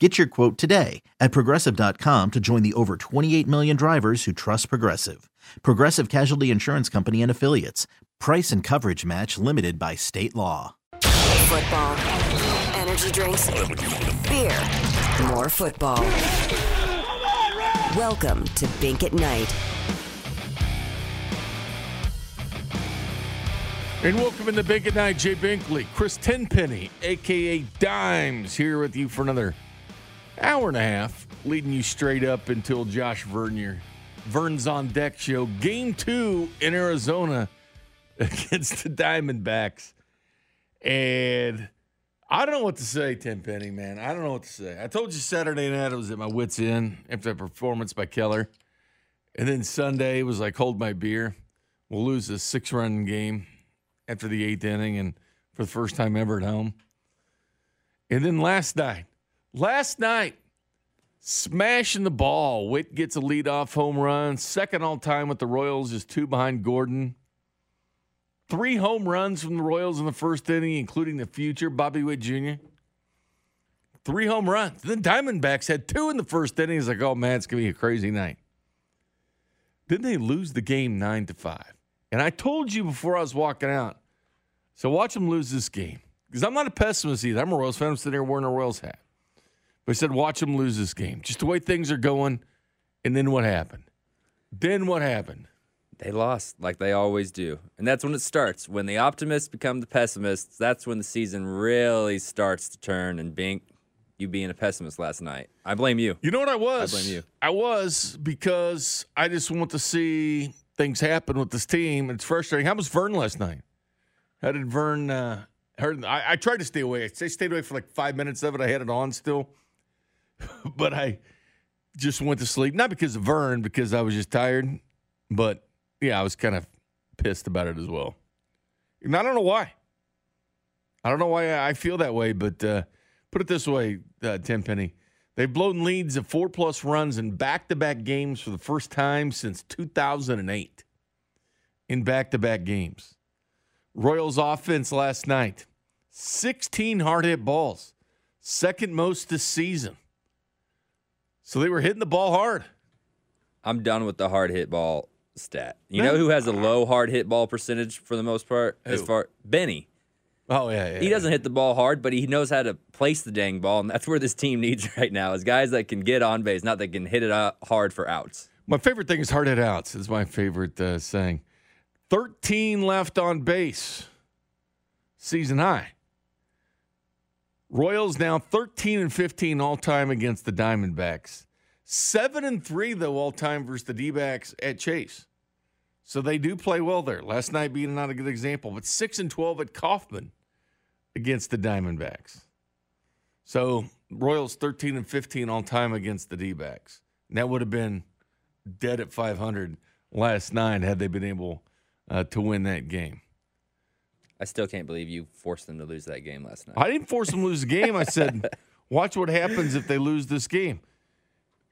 Get your quote today at progressive.com to join the over 28 million drivers who trust Progressive. Progressive Casualty Insurance Company and Affiliates. Price and coverage match limited by state law. Football, energy drinks, beer, more football. Welcome to Bink at Night. And welcome in the Bink at Night, Jay Binkley, Chris Tenpenny, aka Dimes, here with you for another hour and a half, leading you straight up until Josh Vernier, Vern's on deck show, game two in Arizona against the Diamondbacks. And I don't know what to say, Tenpenny, man. I don't know what to say. I told you Saturday night I was at my wits' end after that performance by Keller. And then Sunday was like, hold my beer. We'll lose a six run game after the eighth inning and for the first time ever at home. And then last night, last night, smashing the ball. Witt gets a leadoff home run. Second all time with the Royals is two behind Gordon. Three home runs from the Royals in the first inning, including the future Bobby Witt Jr. Three home runs. Then Diamondbacks had two in the first inning. It's like, oh man, it's gonna be a crazy night. Then they lose the game nine to five. And I told you before I was walking out. So watch them lose this game. Because I'm not a pessimist either. I'm a Royals fan. I'm sitting there wearing a Royals hat. But I said, watch them lose this game. Just the way things are going. And then what happened? Then what happened? They lost like they always do. And that's when it starts. When the optimists become the pessimists, that's when the season really starts to turn. And Bink, you being a pessimist last night. I blame you. You know what I was? I blame you. I was because I just want to see things happen with this team. It's frustrating. How was Vern last night? How did Vern? Uh, heard, I, I tried to stay away. I stayed away for like five minutes of it. I had it on still, but I just went to sleep. Not because of Vern, because I was just tired. But yeah, I was kind of pissed about it as well. And I don't know why. I don't know why I feel that way, but uh, put it this way, uh, Tenpenny. They've blown leads of four plus runs in back to back games for the first time since 2008 in back to back games. Royals offense last night 16 hard hit balls, second most this season. So they were hitting the ball hard. I'm done with the hard hit ball stat. You know who has a low hard hit ball percentage for the most part? As far Benny. Oh, yeah, yeah. He doesn't hit the ball hard, but he knows how to place the dang ball, and that's where this team needs right now is guys that can get on base, not that can hit it hard for outs. My favorite thing is hard hit outs. Is my favorite uh, saying. 13 left on base, season high. Royals now 13 and 15 all time against the Diamondbacks. 7 and 3 though all time versus the D-backs at Chase. So they do play well there. Last night being not a good example, but 6 and 12 at Kauffman against the Diamondbacks. So Royals 13 and 15 all time against the D-backs. And that would have been dead at 500 last night had they been able uh, to win that game. I still can't believe you forced them to lose that game last night. I didn't force them to lose the game. I said, watch what happens if they lose this game.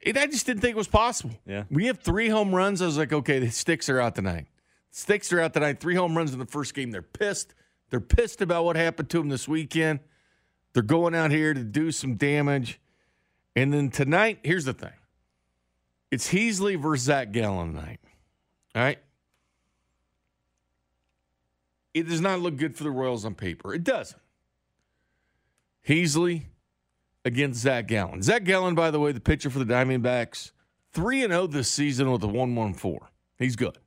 And I just didn't think it was possible. Yeah. We have three home runs. I was like, okay, the sticks are out tonight. Sticks are out tonight. Three home runs in the first game. They're pissed. They're pissed about what happened to them this weekend. They're going out here to do some damage. And then tonight, here's the thing it's Heasley versus Zach Gallen tonight. All right. It does not look good for the Royals on paper. It doesn't. Heasley, against Zach Gallen. Zach Gallen, by the way, the pitcher for the Diamondbacks, 3 0 this season with a 1 1 4. He's good.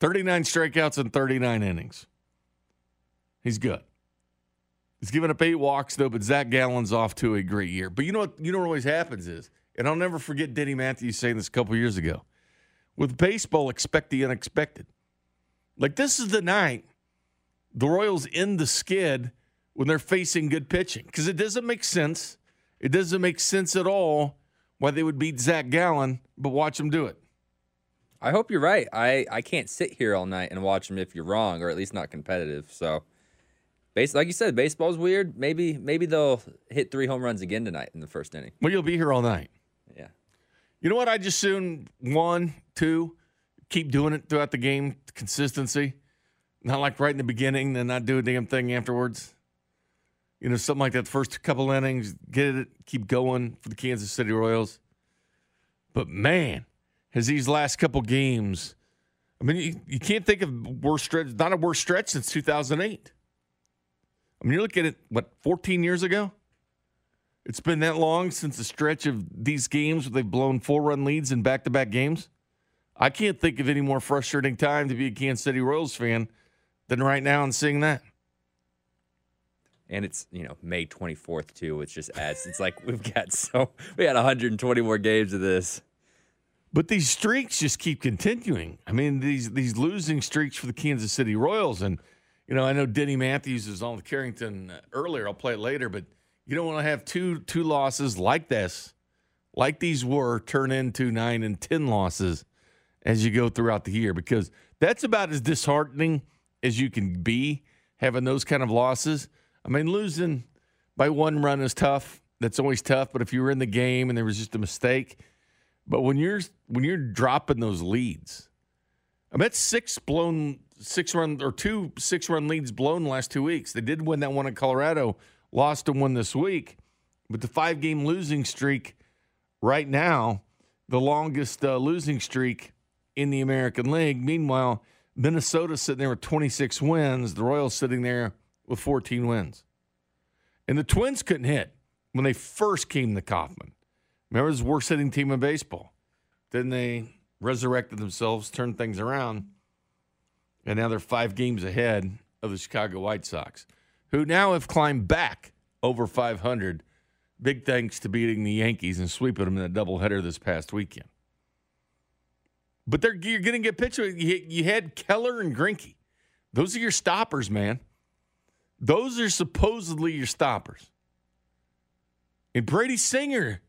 39 strikeouts and 39 innings. He's good. He's given up eight walks though, but Zach Gallen's off to a great year. But you know what? You know what always happens is, and I'll never forget Denny Matthews saying this a couple years ago. With baseball, expect the unexpected. Like this is the night the Royals end the skid when they're facing good pitching because it doesn't make sense. It doesn't make sense at all why they would beat Zach Gallen, but watch them do it. I hope you're right. I, I can't sit here all night and watch them if you're wrong, or at least not competitive. So, base like you said, baseball's weird. Maybe maybe they'll hit three home runs again tonight in the first inning. Well, you'll be here all night. Yeah. You know what? I just soon one, two, keep doing it throughout the game. Consistency, not like right in the beginning, then not do a damn thing afterwards. You know, something like that. The first couple innings, get it, keep going for the Kansas City Royals. But man, has these last couple games. I mean, you, you can't think of worse stretch, not a worse stretch since 2008. I mean, you look at it, what, 14 years ago? It's been that long since the stretch of these games where they've blown four run leads in back to back games. I can't think of any more frustrating time to be a Kansas City Royals fan than right now and seeing that. And it's, you know, May 24th, too, which just adds, it's like we've got so, we got 120 more games of this. But these streaks just keep continuing. I mean, these these losing streaks for the Kansas City Royals, and you know, I know Denny Matthews is on the Carrington uh, earlier. I'll play it later, but you don't want to have two two losses like this, like these were, turn into nine and ten losses as you go throughout the year, because that's about as disheartening as you can be having those kind of losses. I mean, losing by one run is tough. That's always tough. But if you were in the game and there was just a mistake but when you're when you're dropping those leads, I mean, six blown six run or two six run leads blown last two weeks. They did win that one in Colorado, lost and won this week, but the five game losing streak right now, the longest uh, losing streak in the American League. Meanwhile, Minnesota sitting there with 26 wins, the Royals sitting there with 14 wins. And the Twins couldn't hit when they first came to Kauffman. Remember, the worst hitting team in baseball. Then they resurrected themselves, turned things around, and now they're five games ahead of the Chicago White Sox, who now have climbed back over 500. Big thanks to beating the Yankees and sweeping them in a doubleheader this past weekend. But they're you're going to get pitched. You, you had Keller and Greinke. Those are your stoppers, man. Those are supposedly your stoppers. And Brady Singer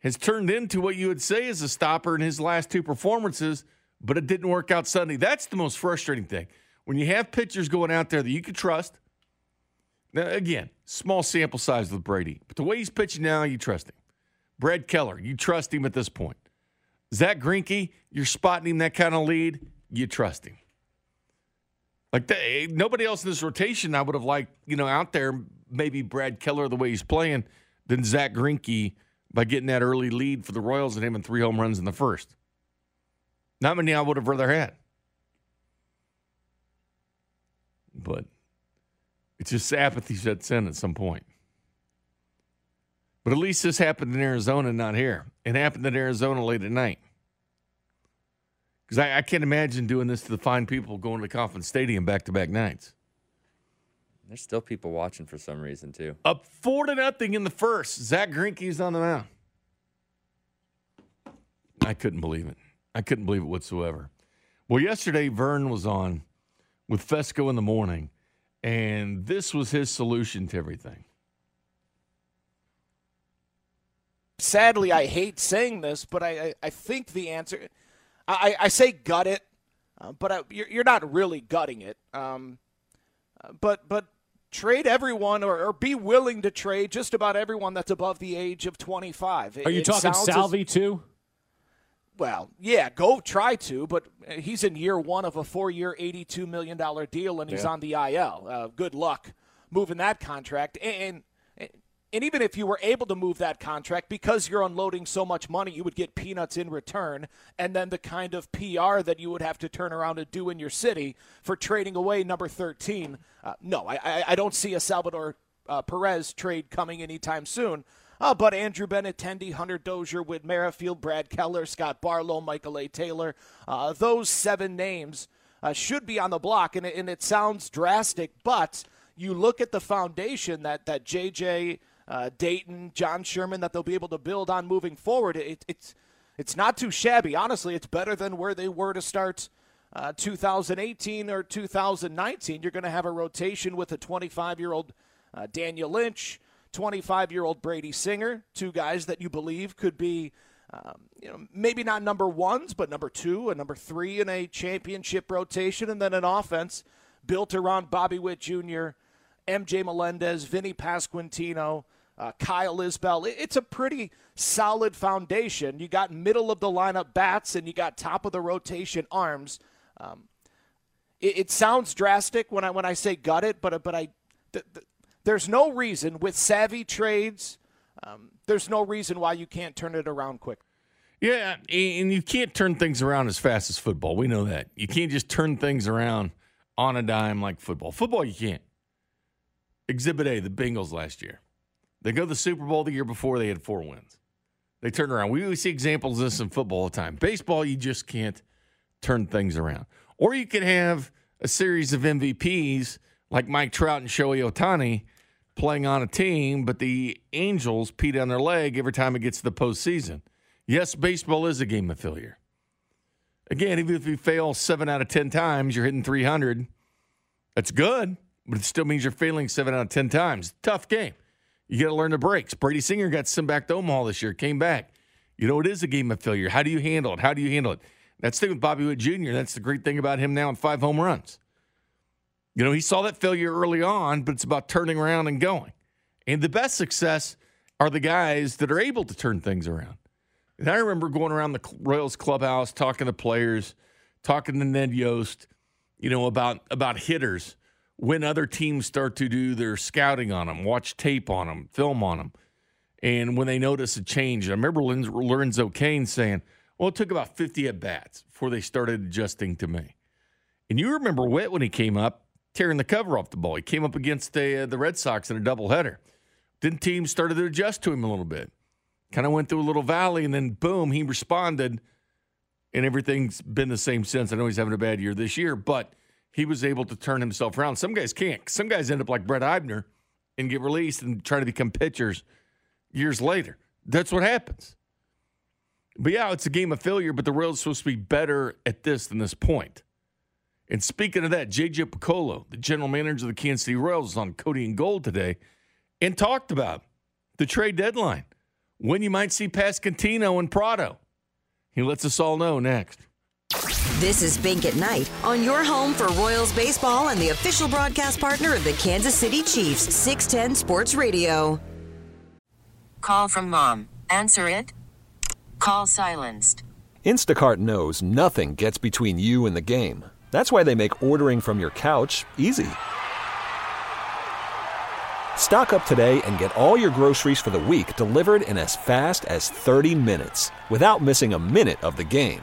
has turned into what you would say is a stopper in his last two performances, but it didn't work out Sunday. That's the most frustrating thing. When you have pitchers going out there that you can trust. Now, again, small sample size with Brady, but the way he's pitching now, you trust him. Brad Keller, you trust him at this point. Zach Greinke, you're spotting him that kind of lead, you trust him. Like eh, nobody else in this rotation, I would have liked, you know, out there, maybe Brad Keller the way he's playing, than Zach Greinke – by getting that early lead for the Royals and having three home runs in the first. Not many I would have rather had. But it's just apathy sets in at some point. But at least this happened in Arizona, not here. It happened in Arizona late at night. Because I, I, can't imagine doing this to the fine people going to Kauffman Stadium back to back nights. There's still people watching for some reason too. Up four to nothing in the first. Zach Greinke's on the mound. I couldn't believe it. I couldn't believe it whatsoever. Well, yesterday Vern was on with Fescoe in the morning, and this was his solution to everything. Sadly, I hate saying this, but I, I, I think the answer. I, I say gut it, uh, but I, you're, you're not really gutting it. Um, uh, but but trade everyone or, or, be willing to trade just about everyone that's above the age of 25. Are you talking Salvy as, too? Well, yeah, go try to, but he's in year one of a four year, $82 million deal, and he's yeah. on the IL. Uh, good luck moving that contract. And and even if you were able to move that contract, because you're unloading so much money, you would get peanuts in return. And then the kind of PR that you would have to turn around and do in your city for trading away number 13. Uh, no, I, I, don't see a Salvador uh, Perez trade coming anytime soon. Uh, but Andrew Benintendi, Hunter Dozier, Whit Merrifield, Brad Keller, Scott Barlow, Michael A. Taylor, uh, those seven names uh, should be on the block. And it, and it sounds drastic, but you look at the foundation that, that J.J. Uh, Dayton, John Sherman, that they'll be able to build on moving forward. It, it's it's not too shabby. Honestly, it's better than where they were to start uh, 2018 or 2019. You're going to have a rotation with a 25 year old uh, Daniel Lynch, 25 year old Brady Singer, two guys that you believe could be. Um, you know, maybe not number ones, but number two and number three in a championship rotation, and then an offense built around Bobby Witt Jr., MJ Melendez, Vinny Pasquantino, uh, Kyle Isbel. It's a pretty solid foundation. You got middle of the lineup bats and you got top of the rotation arms. Um, it, it, sounds drastic when I when I say gut it, but but I th- th- there's no reason with savvy trades. Um, there's no reason why you can't turn it around quick. Yeah, and you can't turn things around as fast as football. We know that. You can't just turn things around on a dime like football. Football, you can't. Exhibit A, the Bengals last year. They go to the Super Bowl the year before, they had four wins. They turn around. We see examples of this in football all the time. Baseball, you just can't turn things around. Or you could have a series of MVPs like Mike Trout and Shohei Ohtani playing on a team, but the Angels pee down their leg every time it gets to the postseason. Yes, baseball is a game of failure. Again, even if you fail seven out of 10 times, you're hitting 300. That's good, but it still means you're failing seven out of 10 times. Tough game. You got to learn the breaks. Brady Singer got sent back to Omaha this year, came back. You know, it is a game of failure. How do you handle it? How do you handle it? That's the thing with Bobby Witt Jr. That's the great thing about him now in five home runs. You know, he saw that failure early on, but it's about turning around and going. And the best success are the guys that are able to turn things around. And I remember going around the Royals clubhouse, talking to players, talking to Ned Yost, you know, about about hitters when other teams start to do their scouting on them, watch tape on them, film on them, and when they notice a change. I remember Lorenzo Cain saying, well, it took about 50 at bats before they started adjusting to me. And you remember Witt when he came up, tearing the cover off the ball. He came up against the, uh, the Red Sox in a doubleheader. Then teams started to adjust to him a little bit. Kind of went through a little valley, and then boom, he responded, and everything's been the same since. I know he's having a bad year this year, but – he was able to turn himself around. Some guys can't. Some guys end up like Brett Eibner and get released and try to become pitchers years later. That's what happens. But yeah, it's a game of failure, but the Royals supposed to be better at this than this point. And speaking of that, JJ Picollo, the general manager of the Kansas City Royals, was on Cody and Gold today and talked about the trade deadline, when you might see Pasquantino and Pratto. He lets us all know next. This is Bink at Night on your home for Royals baseball and the official broadcast partner of the Kansas City Chiefs, 610 Sports Radio. Call from mom. Answer it. Call silenced. Instacart knows nothing gets between you and the game. That's why they make ordering from your couch easy. Stock up today and get all your groceries for the week delivered in as fast as 30 minutes without missing a minute of the game.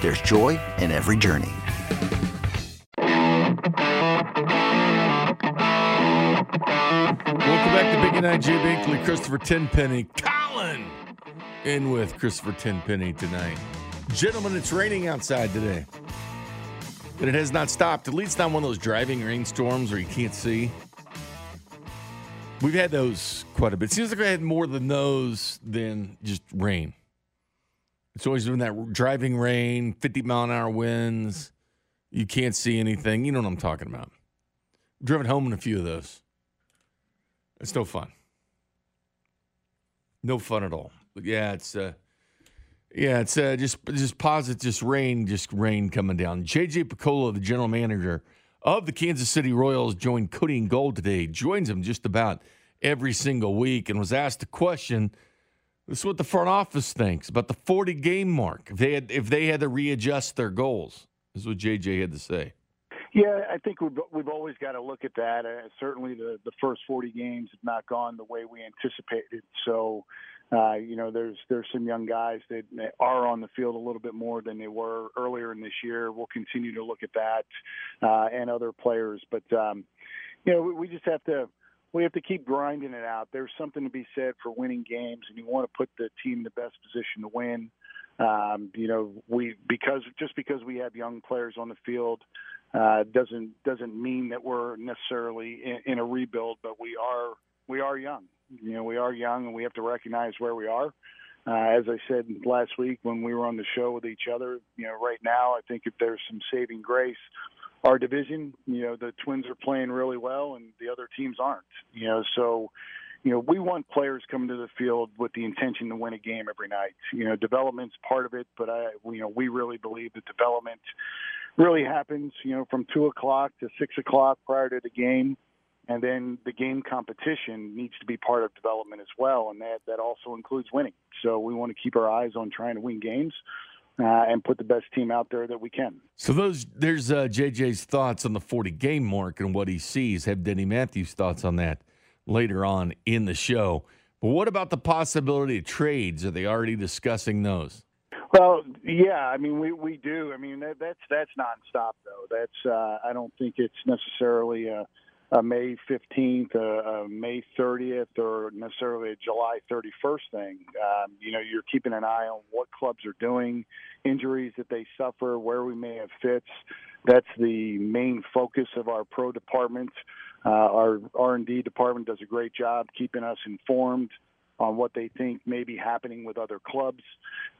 There's joy in every journey. Welcome back to Big Night. Jay Binkley, Christopher Tenpenny, Colin in with Christopher Tenpenny tonight. Gentlemen, it's raining outside today. but it has not stopped. At least not one of those driving rainstorms where you can't see. We've had those quite a bit. Seems like we had more than those than just rain. It's always been that driving rain, 50 mile an hour winds. You can't see anything. You know what I'm talking about. driven home in a few of those. It's no fun. No fun at all. But yeah, it's uh, yeah, it's uh, just just positive, just rain, just rain coming down. JJ Picollo, the general manager of the Kansas City Royals, joined Cody and Gold today. Joins him just about every single week, and was asked a question. This is what the front office thinks about the 40 game mark. If they had if they had to readjust their goals, this is what JJ had to say. Yeah, I think we've, we've always got to look at that. Uh, certainly, the the first 40 games have not gone the way we anticipated. So, uh, you know, there's there's some young guys that are on the field a little bit more than they were earlier in this year. We'll continue to look at that uh, and other players, but um, you know, we, we just have to we have to keep grinding it out. There's something to be said for winning games, and you want to put the team in the best position to win. Um, you know, we because just because we have young players on the field uh, doesn't doesn't mean that we're necessarily in, in a rebuild, but we are we are young. You know, we are young, and we have to recognize where we are. Uh, as I said last week when we were on the show with each other, you know, right now I think if there's some saving grace, our division, you know, the Twins are playing really well, and the other teams aren't. You know, so you know, we want players coming to the field with the intention to win a game every night. You know, development's part of it, but I, you know, we really believe that development really happens, you know, from two o'clock to six o'clock prior to the game, and then the game competition needs to be part of development as well, and that that also includes winning. So we want to keep our eyes on trying to win games. Uh, and put the best team out there that we can. So those there's uh, JJ's thoughts on the 40 game mark and what he sees. Have Denny Matthews' thoughts on that later on in the show. But what about the possibility of trades? Are they already discussing those? Well, yeah, I mean we we do. I mean that, that's that's nonstop though. That's uh, I don't think it's necessarily a, a May fifteenth, a, a May thirtieth, or necessarily a July thirty first thing. Um, you know, you're keeping an eye on what clubs are doing, injuries that they suffer, where we may have fits. That's the main focus of our pro department. Uh, our R&D department does a great job keeping us informed on what they think may be happening with other clubs.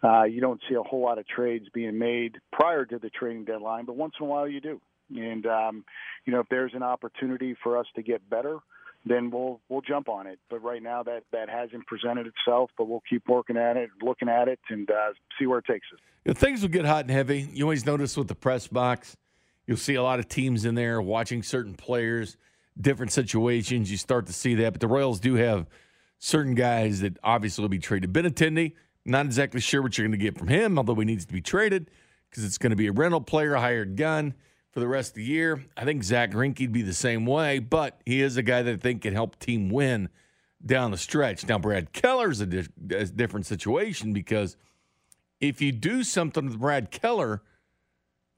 Uh, you don't see a whole lot of trades being made prior to the trading deadline, but once in a while you do. And um, you know, if there's an opportunity for us to get better, then we'll we'll jump on it. But right now, that that hasn't presented itself. But we'll keep working at it, looking at it, and uh, see where it takes us. You know, things will get hot and heavy. You always notice with the press box, you'll see a lot of teams in there watching certain players different situations, you start to see that. But the Royals do have certain guys that obviously will be traded. Benintendi, not exactly sure what you're going to get from him, although he needs to be traded because it's going to be a rental player, a hired gun for the rest of the year. I think Zach Greinke'd be the same way, but he is a guy that I think can help team win down the stretch. Now, Brad Keller's a, di- a different situation because if you do something with Brad Keller,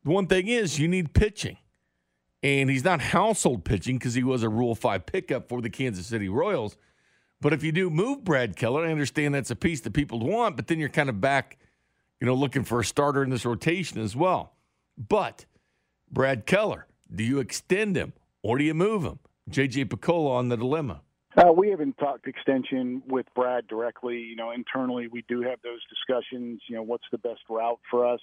the one thing is you need pitching and he's not household pitching because he was a Rule 5 pickup for the Kansas City Royals. But if you do move Brad Keller, I understand that's a piece that people want, but then you're kind of back, you know, looking for a starter in this rotation as well. But Brad Keller, do you extend him or do you move him? JJ Picollo on the dilemma. Uh, we haven't talked extension with Brad directly. You know, internally we do have those discussions. You know, what's the best route for us?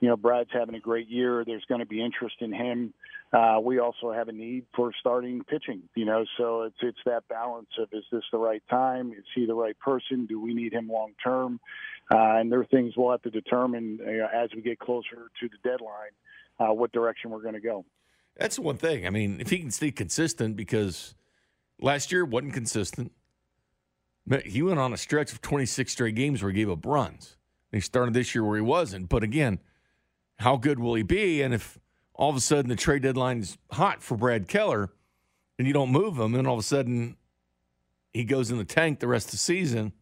you know, Brad's having a great year. There's going to be interest in him. Uh, we also have a need for starting pitching, you know, so it's it's that balance of is this the right time? Is he the right person? Do we need him long term? Uh, and there are things we'll have to determine uh, as we get closer to the deadline uh, what direction we're going to go. That's one thing. I mean, if he can stay consistent, because last year wasn't consistent. He went on a stretch of 26 straight games where he gave up runs. he started this year where he wasn't. But again, how good will he be? And if all of a sudden the trade deadline is hot for Brad Keller and you don't move him, and all of a sudden he goes in the tank the rest of the season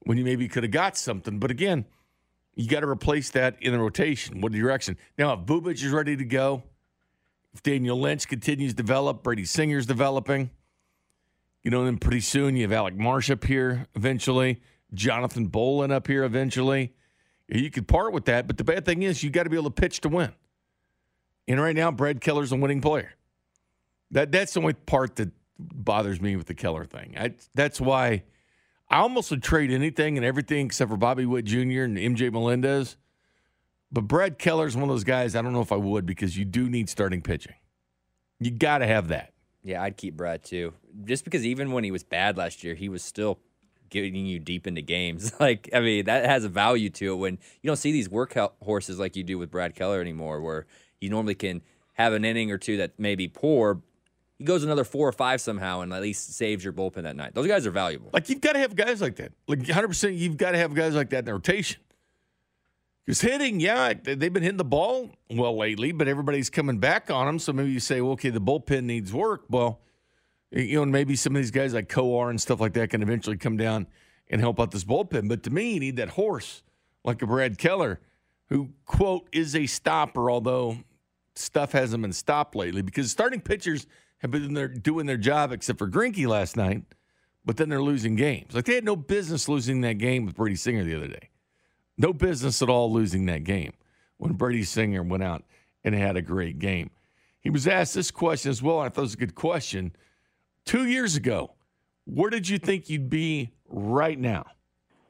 when you maybe could have got something. But again, you got to replace that in the rotation. What direction? Now, if Bubic is ready to go, if Daniel Lynch continues to develop, Brady Singer's developing, you know, then pretty soon you have Alec Marsh up here eventually, Jonathan Bowlan up here eventually. You could part with that, but the bad thing is you got to be able to pitch to win. And right now, Brad Keller's a winning player. That that's the only part that bothers me with the Keller thing. I, that's why I almost would trade anything and everything except for Bobby Witt Jr. and MJ Melendez. But Brad Keller's one of those guys I don't know if I would because you do need starting pitching. You got to have that. Yeah, I'd keep Brad too. Just because even when he was bad last year, he was still getting you deep into games. Like, I mean, that has a value to it when you don't see these work horses like you do with Brad Keller anymore, where you normally can have an inning or two that may be poor. He goes another four or five somehow and at least saves your bullpen that night. Those guys are valuable. Like, you've got to have guys like that. Like, 100%, you've got to have guys like that in the rotation. Because hitting, yeah, they've been hitting the ball well lately, but everybody's coming back on them. So maybe you say, well, okay, the bullpen needs work. Well, you know, maybe some of these guys like Coar and stuff like that can eventually come down and help out this bullpen. But to me, you need that horse like a Brad Keller, who, quote, is a stopper, although stuff hasn't been stopped lately because starting pitchers have been there doing their job except for Greinke last night, but then they're losing games. Like they had no business losing that game with Brady Singer the other day. No business at all losing that game when Brady Singer went out and had a great game. He was asked this question as well, and I thought it was a good question. Two years ago, where did you think you'd be right now?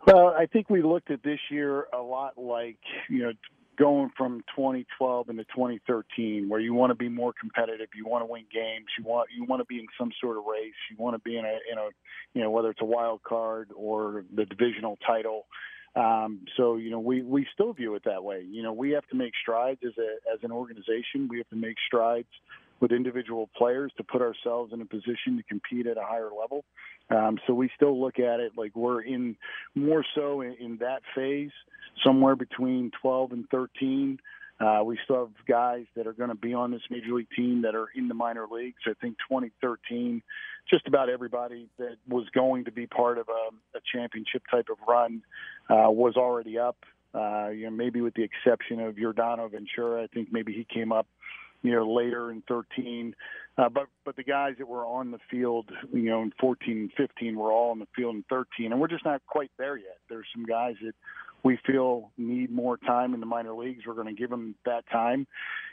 Well, I think we looked at this year a lot like, you know, going from 2012 into 2013 where you want to be more competitive you want to win games you want you want to be in some sort of race you want to be in a in a you know whether it's a wild card or the divisional title um, so you know we we still view it that way. You know we have to make strides as a as an organization. We have to make strides with individual players to put ourselves in a position to compete at a higher level. Um, so we still look at it like we're in more so in, in that phase, somewhere between 12 and 13. Uh, we still have guys that are going to be on this major league team that are in the minor leagues. I think 2013, just about everybody that was going to be part of a, a championship type of run uh, was already up. Uh, you know, maybe with the exception of Yordano Ventura, I think maybe he came up, you know, later in 13. Uh, but but the guys that were on the field, you know, in 14 and 15 were all on the field in 13, and we're just not quite there yet. There's some guys that we feel need more time in the minor leagues. We're going to give them that time,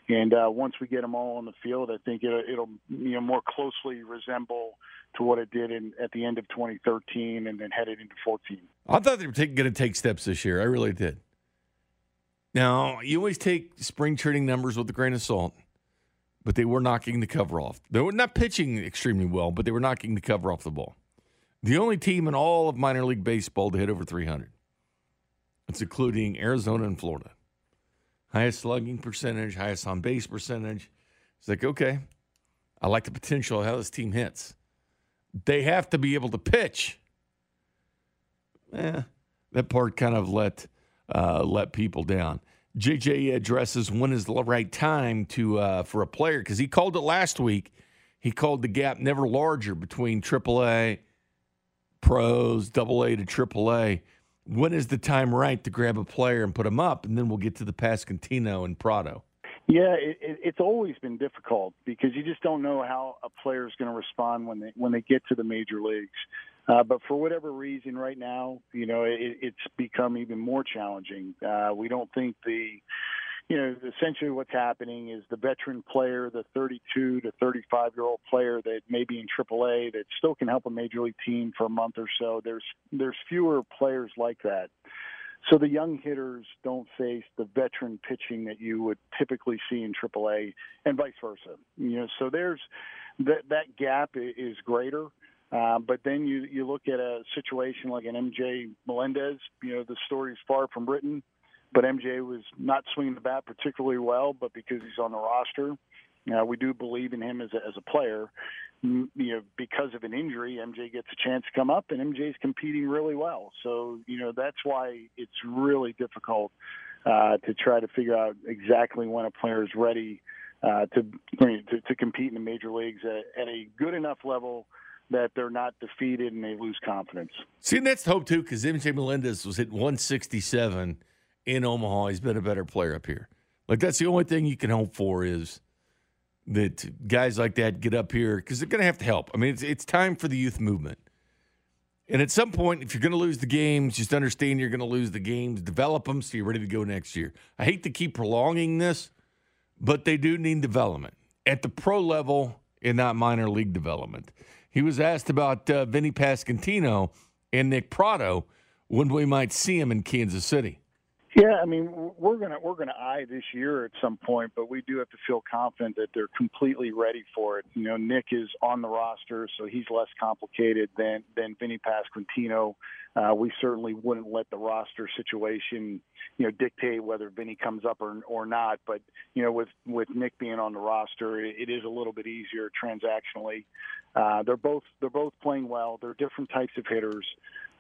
and uh, once we get them all on the field, I think it, it'll you know more closely resemble to what it did in at the end of 2013 and then headed into 14. I thought they were going to take steps this year. I really did. Now you always take spring training numbers with a grain of salt, but they were knocking the cover off. They were not pitching extremely well, but they were knocking the cover off the ball. The only team in all of minor league baseball to hit over 300. It's including Arizona and Florida. Highest slugging percentage, highest on base percentage. It's like, okay, I like the potential of how this team hits. They have to be able to pitch. Eh, that part kind of let uh, let people down. JJ addresses when is the right time to uh, for a player because he called it last week. He called the gap never larger between AAA pros, Double A to AAA when is the time right to grab a player and put him up? And then we'll get to the Pasquantino and Pratto. Yeah, it, it, it's always been difficult because you just don't know how a player is going to respond when they when they get to the major leagues. Uh, but for whatever reason, right now, you know, it, it's become even more challenging. Uh, we don't think the you know, essentially what's happening is the veteran player, the 32 to 35 year old player that may be in AAA that still can help a major league team for a month or so. There's there's fewer players like that. So the young hitters don't face the veteran pitching that you would typically see in AAA, and vice versa. You know, so there's that that gap is greater. Uh, but then you you look at a situation like an MJ Melendez. You know, the story's far from written but MJ was not swinging the bat particularly well, but because he's on the roster, uh, we do believe in him as a, as a player. You know, because of an injury, MJ gets a chance to come up, and MJ's competing really well. So, you know, that's why it's really difficult uh, to try to figure out exactly when a player is ready uh, to, to to compete in the major leagues at, at a good enough level that they're not defeated and they lose confidence. See, and that's the hope too, because MJ Melendez was hit 167 in Omaha, he's been a better player up here. Like that's the only thing you can hope for is that guys like that get up here because they're going to have to help. I mean, it's it's time for the youth movement. And at some point, if you're going to lose the games, just understand you're going to lose the games. Develop them so you're ready to go next year. I hate to keep prolonging this, but they do need development at the pro level and not minor league development. He was asked about uh, Vinny Pasquantino and Nick Pratto when we might see him in Kansas City. Yeah, I mean, we're gonna we're gonna eye this year at some point, but we do have to feel confident that they're completely ready for it. You know, Nick is on the roster, so he's less complicated than than Vinny Pasquantino. Uh, we certainly wouldn't let the roster situation, you know, dictate whether Vinny comes up or or not. But you know, with with Nick being on the roster, it, it is a little bit easier transactionally. Uh, they're both they're both playing well. They're different types of hitters.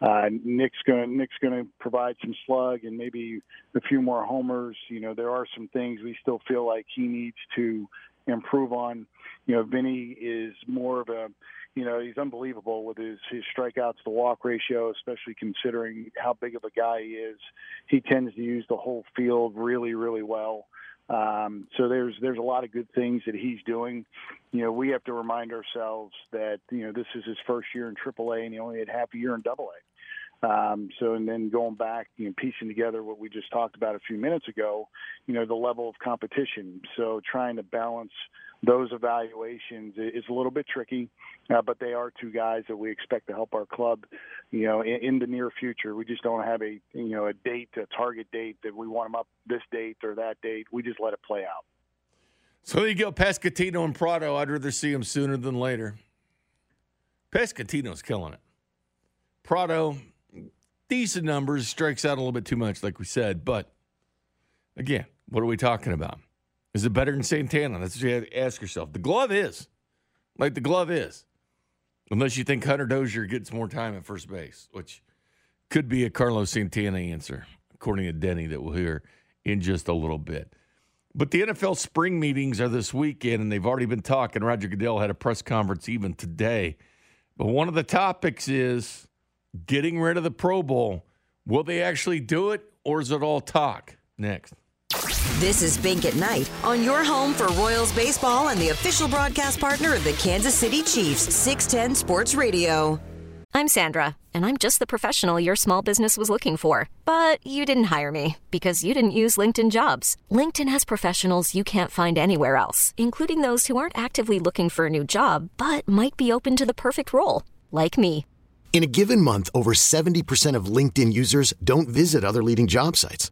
Uh, Nick's going Nick's going to provide some slug and maybe a few more homers. You know, there are some things we still feel like he needs to improve on. You know, Vinny is more of a you know, he's unbelievable with his his strikeouts to walk ratio, especially considering how big of a guy he is. He tends to use the whole field really, really well. Um, so there's there's a lot of good things that he's doing. You know, we have to remind ourselves that you know this is his first year in AAA, and he only had half a year in AA. Um, so, and then going back, you know, piecing together what we just talked about a few minutes ago, you know, the level of competition. So, trying to balance those evaluations is a little bit tricky, uh, but they are two guys that we expect to help our club, you know, in, in the near future. We just don't have a, you know, a date, a target date that we want them up this date or that date. We just let it play out. So there you go, Pasquantino and Pratto. I'd rather see them sooner than later. Pasquantino's killing it. Pratto, decent numbers, strikes out a little bit too much, like we said. But again, what are we talking about? Is it better than Santana? That's what you have to ask yourself. The glove is. Like the glove is. Unless you think Hunter Dozier gets more time at first base, which could be a Carlos Santana answer, according to Denny, that we'll hear in just a little bit. But the NFL spring meetings are this weekend, and they've already been talking. Roger Goodell had a press conference even today. But one of the topics is getting rid of the Pro Bowl. Will they actually do it, or is it all talk? Next. This is Bink at Night on your home for Royals baseball and the official broadcast partner of the Kansas City Chiefs, 610 Sports Radio. I'm Sandra, and I'm just the professional your small business was looking for. But you didn't hire me because you didn't use LinkedIn jobs. LinkedIn has professionals you can't find anywhere else, including those who aren't actively looking for a new job but might be open to the perfect role, like me. In a given month, over 70% of LinkedIn users don't visit other leading job sites.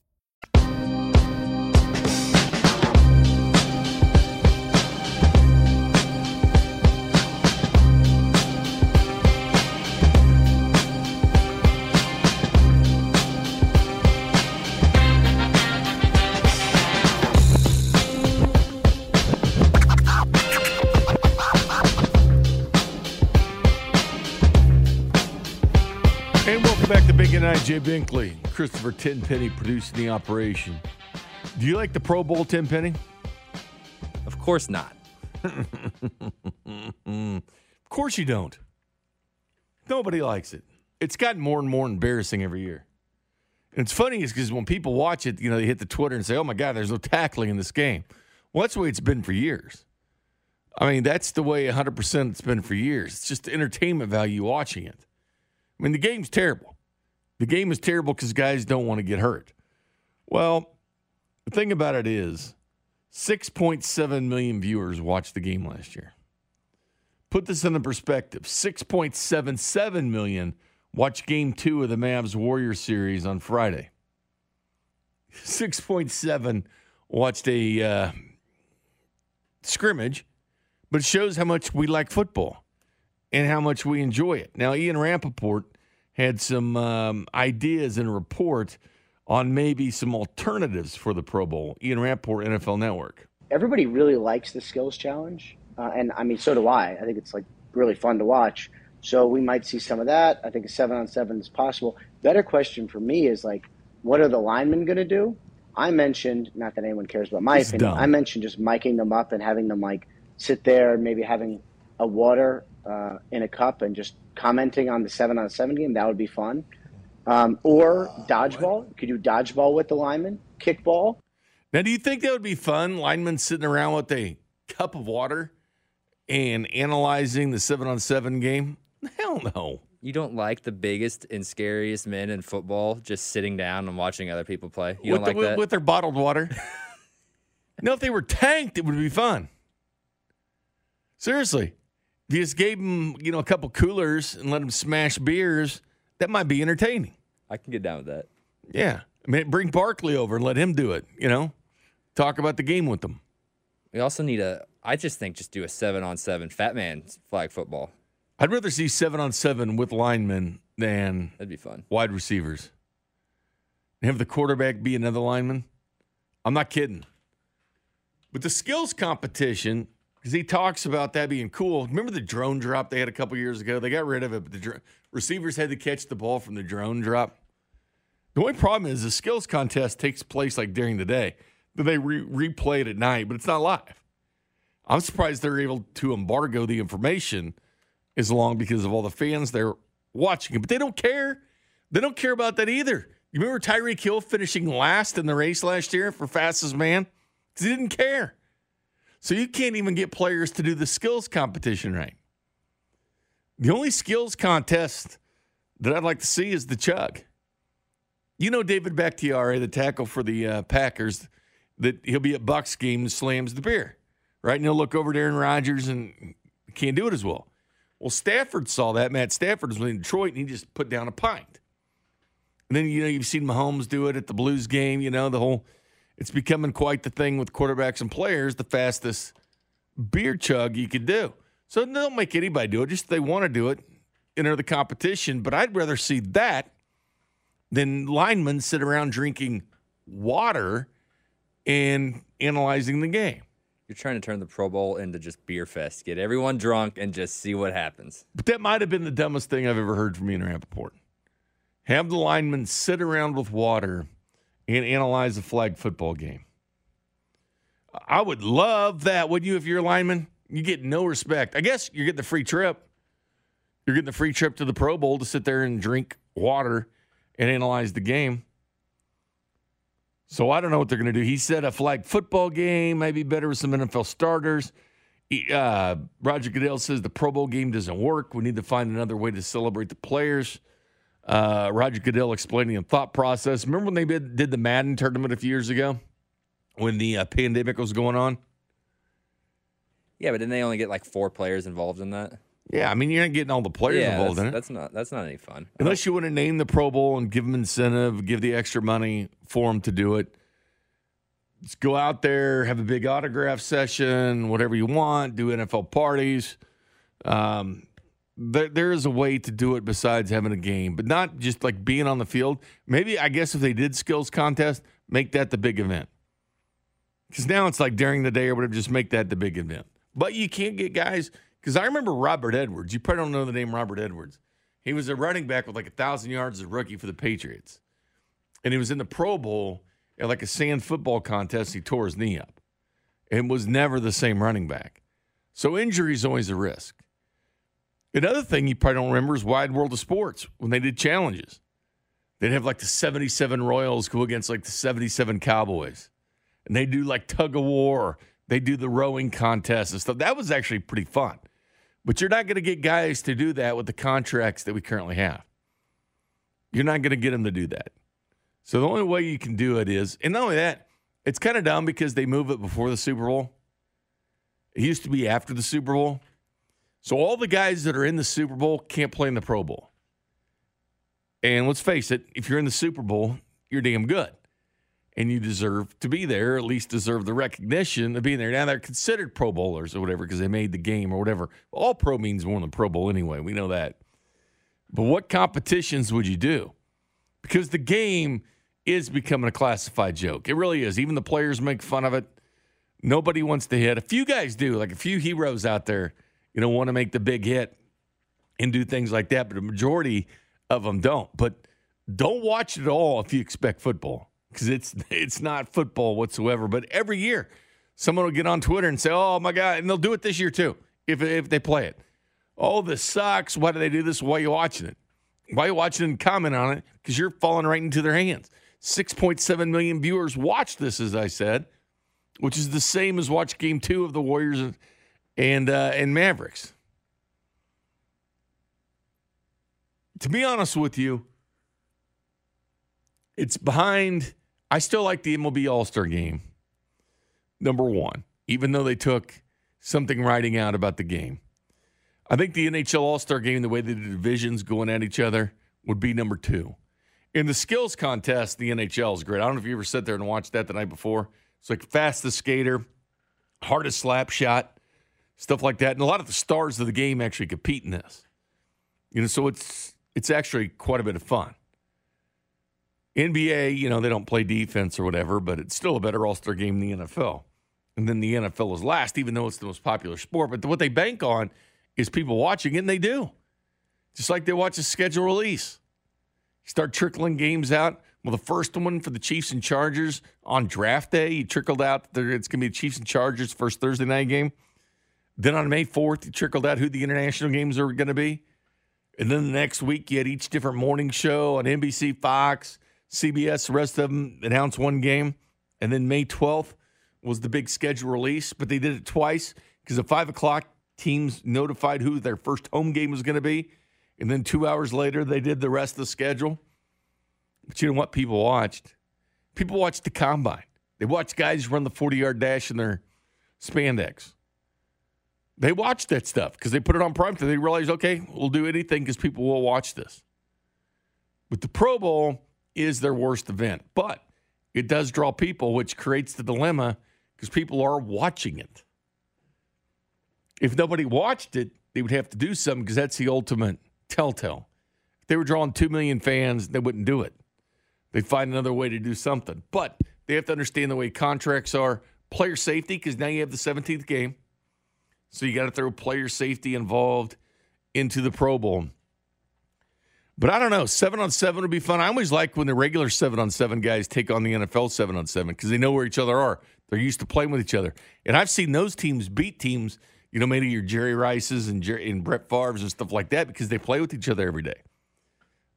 Night, Jay Binkley, Christopher Tenpenny producing the operation. Do you like the Pro Bowl, Tenpenny? Of course not. of course you don't. Nobody likes it. It's gotten more and more embarrassing every year. And it's funny is because when people watch it, you know, they hit the Twitter and say, "Oh my God, there's no tackling in this game." Well, that's the way it's been for years. I mean, that's the way 100% it's been for years. It's just entertainment value watching it. I mean, the game's terrible. The game is terrible because guys don't want to get hurt. Well, the thing about it is 6.7 million viewers watched the game last year. Put this in the perspective 6.77 million watched game two of the Mavs Warriors series on Friday. 6.7 watched a uh, scrimmage, but it shows how much we like football and how much we enjoy it. Now, Ian Rapoport had some um, ideas and a report on maybe some alternatives for the Pro Bowl. Ian Rapoport, NFL Network. Everybody really likes the skills challenge, uh, and I mean, so do I. I think it's like really fun to watch. So we might see some of that. I think a seven on seven is possible. Better question for me is like, what are the linemen going to do? I mentioned, not that anyone cares about my It's opinion. dumb. I mentioned just miking them up and having them like sit there, and maybe having a water uh, in a cup and just commenting on the seven on seven game. That would be fun. Um, or dodgeball. Could you dodgeball with the linemen? Kickball. Now, do you think that would be fun? Linemen sitting around with a cup of water and analyzing the seven on seven game? Hell no. You don't like the biggest and scariest men in football just sitting down and watching other people play. You with, don't like the- that. with their bottled water. no, if they were tanked, it would be fun. Seriously, if you just gave them, you know, a couple coolers and let them smash beers, that might be entertaining. I can get down with that. Yeah, I mean, bring Barkley over and let him do it. You know, talk about the game with them. We also need a. I just think just do a seven on seven fat man flag football. I'd rather see seven on seven with linemen than That'd be fun. wide receivers. And have the quarterback be another lineman. I'm not kidding. But the skills competition, because he talks about that being cool. Remember the drone drop they had a couple years ago? They got rid of it, but the dr- receivers had to catch the ball from the drone drop. The only problem is the skills contest takes place like during the day, but they re- replay it at night, but it's not live. I'm surprised they're able to embargo the information as long because of all the fans they're watching it, but they don't care. They don't care about that either. You remember Tyreek Hill finishing last in the race last year for fastest man? Because he didn't care. So you can't even get players to do the skills competition right. The only skills contest that I'd like to see is the chug. You know David Bakhtiari, the tackle for the uh, Packers, that he'll be at Bucks game and slams the beer, right? And he'll look over to Aaron Rodgers and can't do it as well. Well, Stafford saw that. Matt Stafford was in Detroit, and he just put down a pint. And then you know you've seen Mahomes do it at the Blues game. You know the whole. It's becoming quite the thing with quarterbacks and players. The fastest beer chug you could do. So don't make anybody do it. Just they want to do it, enter the competition. But I'd rather see that than linemen sit around drinking water and analyzing the game. You're trying to turn the Pro Bowl into just beer fest. Get everyone drunk and just see what happens. But that might have been the dumbest thing I've ever heard from Ian Rapoport. Have the linemen sit around with water and analyze a flag football game. I would love that, wouldn't you, if you're a lineman? You get no respect. I guess you're getting the free trip. You're getting the free trip to the Pro Bowl to sit there and drink water and analyze the game. So I don't know what they're going to do. He said a flag football game might be better with some NFL starters. Uh, Roger Goodell says the Pro Bowl game doesn't work. We need to find another way to celebrate the players. Uh, Roger Goodell explaining the thought process. Remember when they did, did the Madden tournament a few years ago when the uh, pandemic was going on? Yeah, but didn't they only get like four players involved in that? Yeah, I mean, you're not getting all the players yeah, involved in it. That's not that's not any fun. Unless you want to name the Pro Bowl and give them incentive, give the extra money for them to do it. Just go out there, have a big autograph session, whatever you want, do NFL parties. Um, there, there is a way to do it besides having a game, but not just like being on the field. Maybe, I guess, if they did skills contest, make that the big event. Because now it's like during the day or whatever, just make that the big event. But you can't get guys, because I remember Robert Edwards. You probably don't know the name Robert Edwards. He was a running back with like a thousand yards as a rookie for the Patriots. And he was in the Pro Bowl at like a sand football contest. He tore his knee up and was never the same running back. So injury is always a risk. Another thing you probably don't remember is Wide World of Sports when they did challenges. They'd have like the 77 Royals go against like the 77 Cowboys. And they do like tug of war. They do the rowing contest and stuff. That was actually pretty fun. But you're not going to get guys to do that with the contracts that we currently have. You're not going to get them to do that. So the only way you can do it is, and not only that, it's kind of dumb because they move it before the Super Bowl. It used to be after the Super Bowl. So all the guys that are in the Super Bowl can't play in the Pro Bowl. And let's face it, if you're in the Super Bowl, you're damn good. and you deserve to be there, at least deserve the recognition of being there. Now they're considered Pro Bowlers or whatever because they made the game or whatever. All Pro means more than Pro Bowl anyway. We know that. But what competitions would you do? Because the game is becoming a classified joke. It really is. Even the players make fun of it. Nobody wants to hit. A few guys do, like a few heroes out there, you know, want to make the big hit and do things like that. But the majority of them don't. But don't watch it at all if you expect football because it's it's not football whatsoever. But every year, someone will get on Twitter and say, "Oh my god," and they'll do it this year too if if they play it. Oh, this sucks. Why do they do this? Why are you watching it? Why are you watching and comment on it? Because you're falling right into their hands. 6.7 million viewers watched this, as I said, which is the same as watch game two of the Warriors and, uh, and Mavericks. To be honest with you, it's behind. I still like the MLB All Star game, number one, even though they took something writing out about the game. I think the NHL All Star game, the way the divisions going at each other, would be number two. In the skills contest, the NHL is great. I don't know if you ever sat there and watched that the night before. It's like fastest skater, hardest slap shot, stuff like that. And a lot of the stars of the game actually compete in this. You know, so it's it's actually quite a bit of fun. NBA, you know, they don't play defense or whatever, but it's still a better All Star game than the NFL. And then the NFL is last, even though it's the most popular sport. But what they bank on is people watching it, and they do. Just like they watch a schedule release. You Start trickling games out. Well, the first one for the Chiefs and Chargers on draft day, you trickled out it's going to be the Chiefs and Chargers first Thursday night game. Then on May 4th, he trickled out who the international games are going to be. And then the next week, you had each different morning show on NBC, Fox, CBS, the rest of them announced one game. And then May 12th was the big schedule release, but they did it twice because at 5 o'clock, teams notified who their first home game was going to be. And then two hours later, they did the rest of the schedule. But you know what people watched? People watched the combine. They watched guys run the 40 yard dash in their spandex. They watch that stuff because they put it on prime time. They realize, okay, we'll do anything because people will watch this. But the Pro Bowl is their worst event, but it does draw people, which creates the dilemma because people are watching it. If nobody watched it, they would have to do something because that's the ultimate telltale. If they were drawing 2 million fans, they wouldn't do it. They'd find another way to do something. But they have to understand the way contracts are. Player safety, because now you have the 17th game. So you got to throw player safety involved into the Pro Bowl. But I don't know. Seven on seven would be fun. I always like when the regular seven on seven guys take on the NFL seven on seven because they know where each other are. They're used to playing with each other. And I've seen those teams beat teams, you know, maybe your Jerry Rices and, Jerry, and Brett Favre's and stuff like that because they play with each other every day.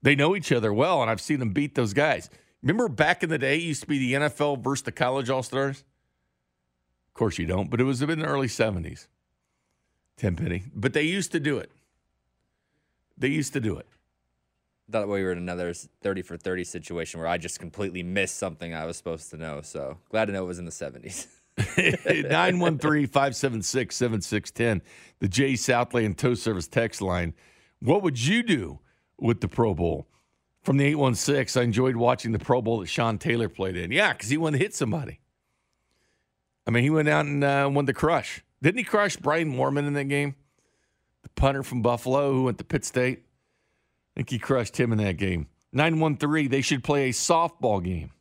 They know each other well, and I've seen them beat those guys. Remember back in the day, it used to be the NFL versus the college All Stars? Of course you don't, but it was in the early 70s. Tenpenny. But they used to do it. They used to do it. Thought we were in another 30 for 30 situation where I just completely missed something I was supposed to know. So glad to know it was in the 70s. 913 576 7610, the J Southland Tow Service text line. What would you do with the Pro Bowl? From the 816, I enjoyed watching the Pro Bowl that Sean Taylor played in. Yeah, because he wanted to hit somebody. I mean, he went out and uh, won the crush. Didn't he crush Brian Moorman in that game? The punter from Buffalo who went to Pitt State. I think he crushed him in that game. 913, they should play a softball game.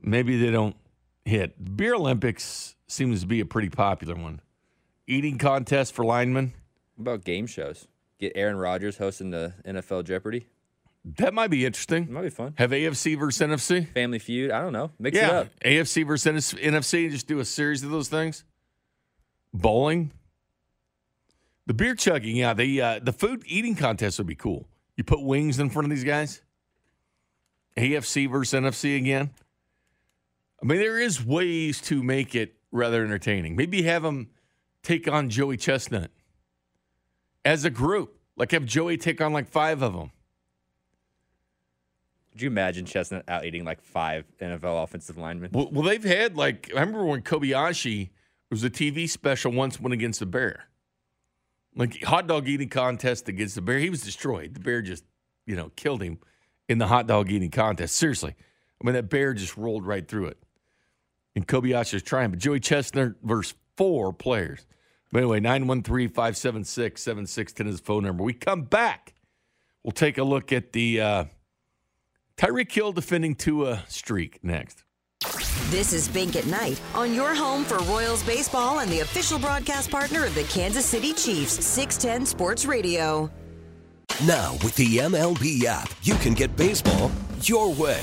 Maybe they don't hit. Beer Olympics seems to be a pretty popular one. Eating contest for linemen. What about game shows? Get Aaron Rodgers hosting the NFL Jeopardy. That might be interesting. Might be fun. Have AFC versus NFC. Family Feud. I don't know. Mix yeah, it up. AFC versus NFC and just do a series of those things. Bowling. The beer chugging, yeah. The uh, the food eating contest would be cool. You put wings in front of these guys. AFC versus NFC again. I mean, there is ways to make it rather entertaining. Maybe have them take on Joey Chestnut as a group. Like have Joey take on like five of them. Could you imagine Chestnut out eating like five NFL offensive linemen? Well, well, they've had like I remember when Kobayashi was a TV special once went against the Bear, like hot dog eating contest against the Bear. He was destroyed. The Bear just you know killed him in the hot dog eating contest. Seriously, I mean, that bear just rolled right through it. And Kobayashi's trying, but Joey Chestnut versus four players. But anyway, 913 576 7610 is the phone number. We come back. We'll take a look at the uh, Tyreek Hill defending Tua streak next. This is Bink at Night on your home for Royals baseball and the official broadcast partner of the Kansas City Chiefs, 610 Sports Radio. Now, with the MLB app, you can get baseball your way.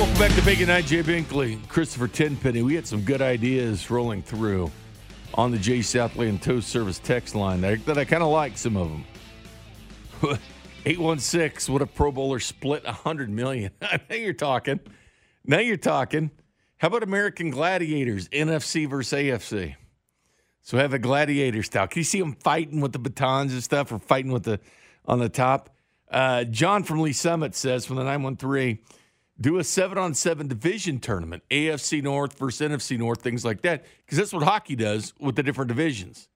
Welcome back to Big Night, Jay Binkley, Christopher Tenpenny. We had some good ideas rolling through on the Jay Southland Tow Service text line that, that I kind of like some of them. 816, what a Pro Bowler split 100 million? now you're talking. Now you're talking. How about American Gladiators, NFC versus AFC? So have a gladiator style. Can you see them fighting with the batons and stuff or fighting with the on the top? Uh, John from Lee Summit says from the 913, do a seven on seven division tournament, AFC North versus NFC North, things like that. Because that's what hockey does with the different divisions.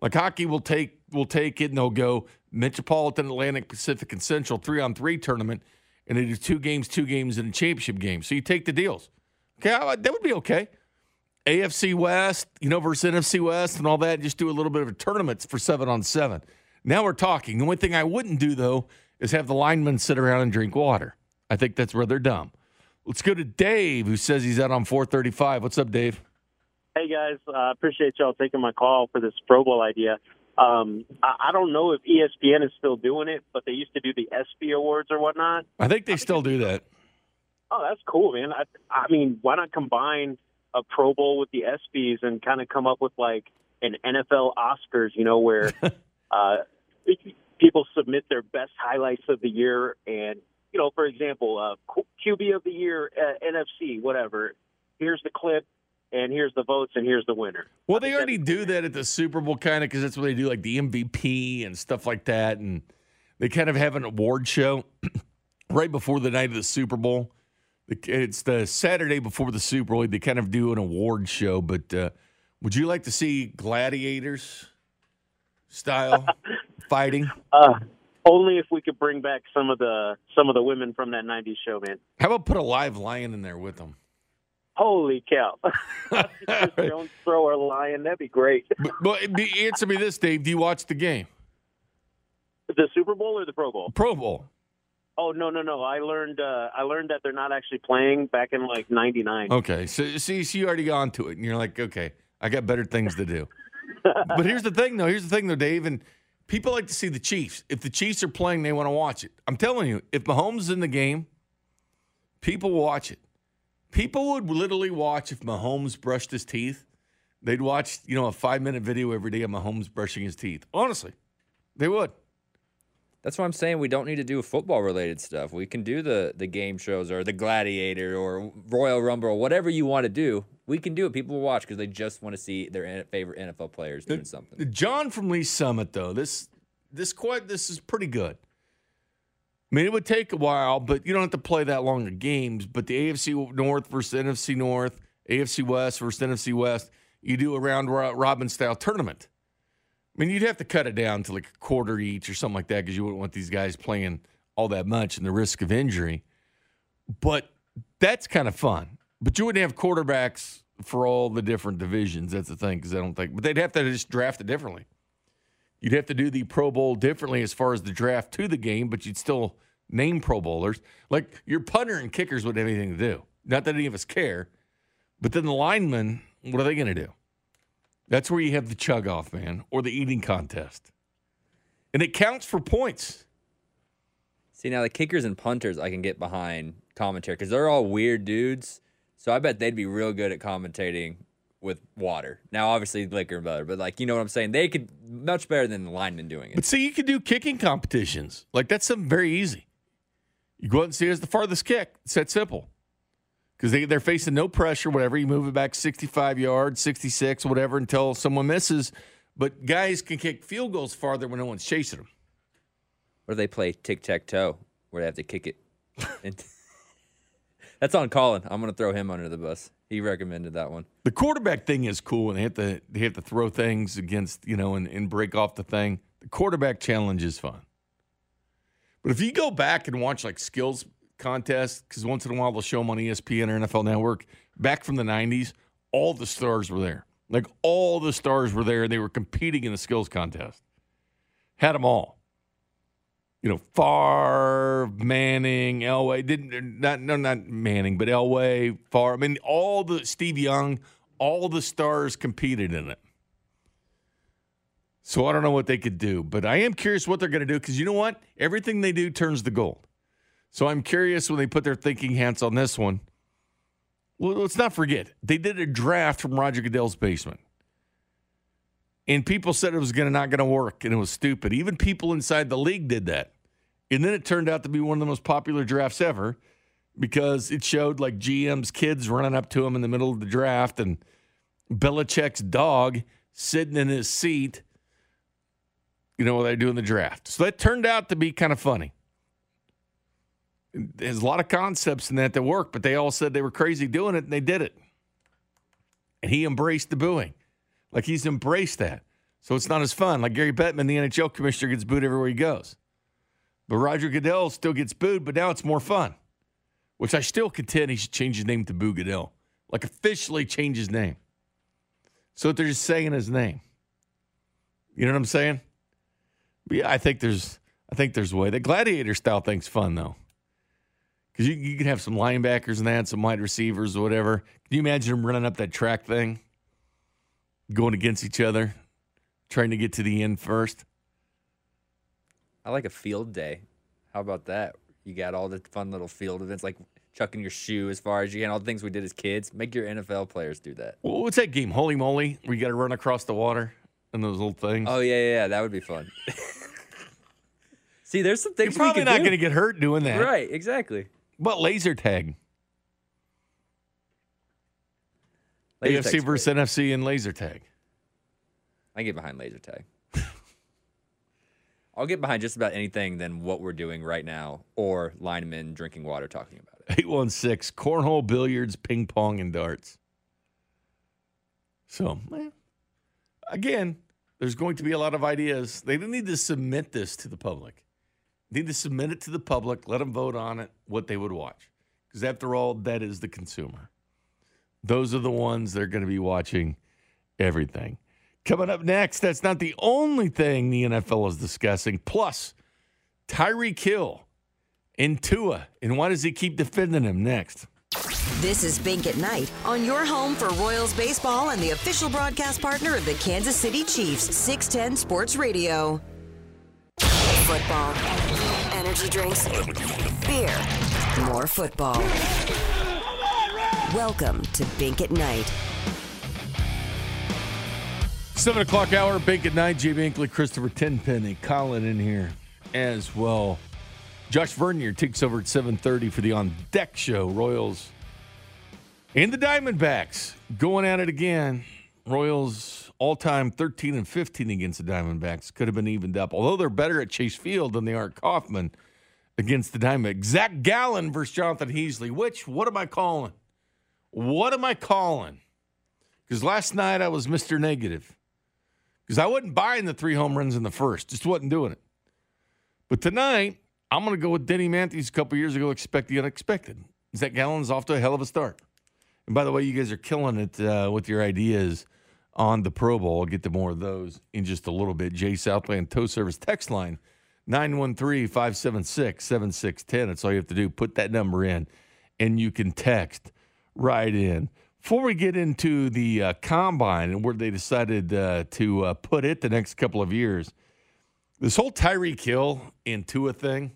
Like hockey will take will take it and they'll go Metropolitan, Atlantic, Pacific, and Central three on three tournament, and they do two games, two games, and a championship game. So you take the deals. Okay, that would be okay. AFC West, you know, versus NFC West and all that. Just do a little bit of a tournament for seven on seven. Now we're talking. The only thing I wouldn't do though is have the linemen sit around and drink water. I think that's where they're dumb. Let's go to Dave, who says he's out on 435. What's up, Dave? Hey guys, I uh, appreciate y'all taking my call for this Pro Bowl idea. Um, I, I don't know if ESPN is still doing it, but they used to do the ESPY awards or whatnot. I think they still do that. Oh, that's cool, man. I, I mean, why not combine a Pro Bowl with the ESPYS and kind of come up with like an NFL Oscars, you know, where uh, people submit their best highlights of the year and you know, for example, uh, QB of the year, uh, NFC, whatever. Here's the clip, and here's the votes, and here's the winner. Well, they already do that at the Super Bowl, kind of, because that's what they do, like the MVP and stuff like that. And they kind of have an award show right before the night of the Super Bowl. It's the Saturday before the Super Bowl. They kind of do an award show. But uh, would you like to see gladiators style fighting? Uh, only if we could bring back some of the some of the women from that '90s show, man. How about put a live lion in there with them? Holy cow! Don't throw a lion. That'd be great. but, but answer me this, Dave. Do you watch the game? The Super Bowl or the Pro Bowl? Pro Bowl. Oh no no no! I learned uh, I learned that they're not actually playing back in like '99. Okay, so see, so you already got to it, and you're like, okay, I got better things to do. but here's the thing, though. Here's the thing, though, Dave, and people like to see the Chiefs. If the Chiefs are playing, they want to watch it. I'm telling you, if Mahomes is in the game, people watch it. People would literally watch if Mahomes brushed his teeth. They'd watch, you know, a five minute video every day of Mahomes brushing his teeth. Honestly, they would. That's what I'm saying. We don't need to do football related stuff. We can do the the game shows or the Gladiator or Royal Rumble or whatever you want to do. We can do it. People will watch because they just want to see their favorite NFL players doing something. John from Lee Summit, though, this this quite this is pretty good. I mean, it would take a while, but you don't have to play that long of games. But the AFC North versus NFC North, AFC West versus NFC West, you do a round robin style tournament. I mean, you'd have to cut it down to like a quarter each or something like that because you wouldn't want these guys playing all that much and the risk of injury. But that's kind of fun. But you wouldn't have quarterbacks for all the different divisions. That's the thing because I don't think. But they'd have to just draft it differently. You'd have to do the Pro Bowl differently as far as the draft to the game, but you'd still name Pro Bowlers. Like your punter and kickers wouldn't have anything to do. Not that any of us care. But then the linemen, what are they going to do? That's where you have the chug off, man, or the eating contest. And it counts for points. See, now the kickers and punters, I can get behind commentary because they're all weird dudes. So I bet they'd be real good at commentating with water. Now, obviously, liquor and butter, but like, you know what I'm saying? They could much better than the linemen doing it. But see, you could do kicking competitions. Like, that's something very easy. You go out and see as the farthest kick. It's that simple. Because they, they're facing no pressure, whatever. You move it back 65 yards, 66, whatever, until someone misses. But guys can kick field goals farther when no one's chasing them. Or they play tic tac toe, where they have to kick it. That's on Colin. I'm going to throw him under the bus. He recommended that one. The quarterback thing is cool, and they have to they have to throw things against you know and, and break off the thing. The quarterback challenge is fun, but if you go back and watch like skills contests, because once in a while they'll show them on ESPN or NFL Network, back from the '90s, all the stars were there. Like all the stars were there, and they were competing in the skills contest. Had them all. You know, Favre, Manning, Elway. Didn't not no not Manning, but Elway, Favre. I mean, all the Steve Young, all the stars competed in it. So I don't know what they could do, but I am curious what they're going to do because you know what? Everything they do turns to gold. So I'm curious when they put their thinking hats on this one. Well, let's not forget they did a draft from Roger Goodell's basement, and people said it was to not going to work and it was stupid. Even people inside the league did that, and then it turned out to be one of the most popular drafts ever because it showed like GM's kids running up to him in the middle of the draft and Belichick's dog sitting in his seat. You know what they do in the draft. So that turned out to be kind of funny. There's a lot of concepts in that that work, but they all said they were crazy doing it, and they did it. And he embraced the booing, like he's embraced that. So it's not as fun. Like Gary Bettman, the NHL commissioner, gets booed everywhere he goes. But Roger Goodell still gets booed, but now it's more fun. Which I still contend he should change his name to Boo Goodell, like officially change his name. So they're just saying his name. You know what I'm saying? But yeah, I think there's I think there's a way. The gladiator style thing's fun though. Because you, you can have some linebackers and that, some wide receivers or whatever. Can you imagine them running up that track thing? Going against each other, trying to get to the end first. I like a field day. How about that? You got all the fun little field events, like chucking your shoe as far as you can, all the things we did as kids. Make your NFL players do that. Well, what's that game? Holy moly, where you got to run across the water and those little things. Oh yeah, yeah, yeah. that would be fun. See, there's some things You're probably not going to get hurt doing that. Right, exactly. But laser tag. Laser AFC versus NFC and laser tag. I get behind laser tag. I'll get behind just about anything than what we're doing right now, or linemen drinking water talking about it. 816 cornhole, billiards, ping pong, and darts. So, eh, again, there's going to be a lot of ideas. They need to submit this to the public. They need to submit it to the public, let them vote on it, what they would watch. Because after all, that is the consumer. Those are the ones that are going to be watching everything. Coming up next, that's not the only thing the NFL is discussing. Plus, Tyreek Hill and Tua. And why does he keep defending him next? This is Bink at Night on your home for Royals baseball and the official broadcast partner of the Kansas City Chiefs, 610 Sports Radio. Football, energy drinks, beer, more football. Welcome to Bink at Night. Seven o'clock hour, at Night. Jay Binkley, Christopher Tenpenny, Colin in here as well. Josh Vernier takes over at 7.30 for the On Deck Show. Royals and the Diamondbacks going at it again. Royals all-time 13 and 15 against the Diamondbacks. Could have been evened up. Although they're better at Chase Field than they are at Kauffman against the Diamondbacks. Zach Gallen versus Jonathan Heasley. Which, what am I calling? What am I calling? Because last night I was Mr. Negative. Because I wasn't buying the three home runs in the first. Just wasn't doing it. But tonight, I'm going to go with Denny Matthews a couple years ago, expect the unexpected. Zach Gallen's off to a hell of a start. And by the way, you guys are killing it uh, with your ideas on the Pro Bowl. I'll get to more of those in just a little bit. Jay Southland Tow Service text line 913 576 7610. That's all you have to do. Put that number in, and you can text right in. Before we get into the uh, combine and where they decided uh, to uh, put it the next couple of years, this whole Tyreek Hill and Tua thing.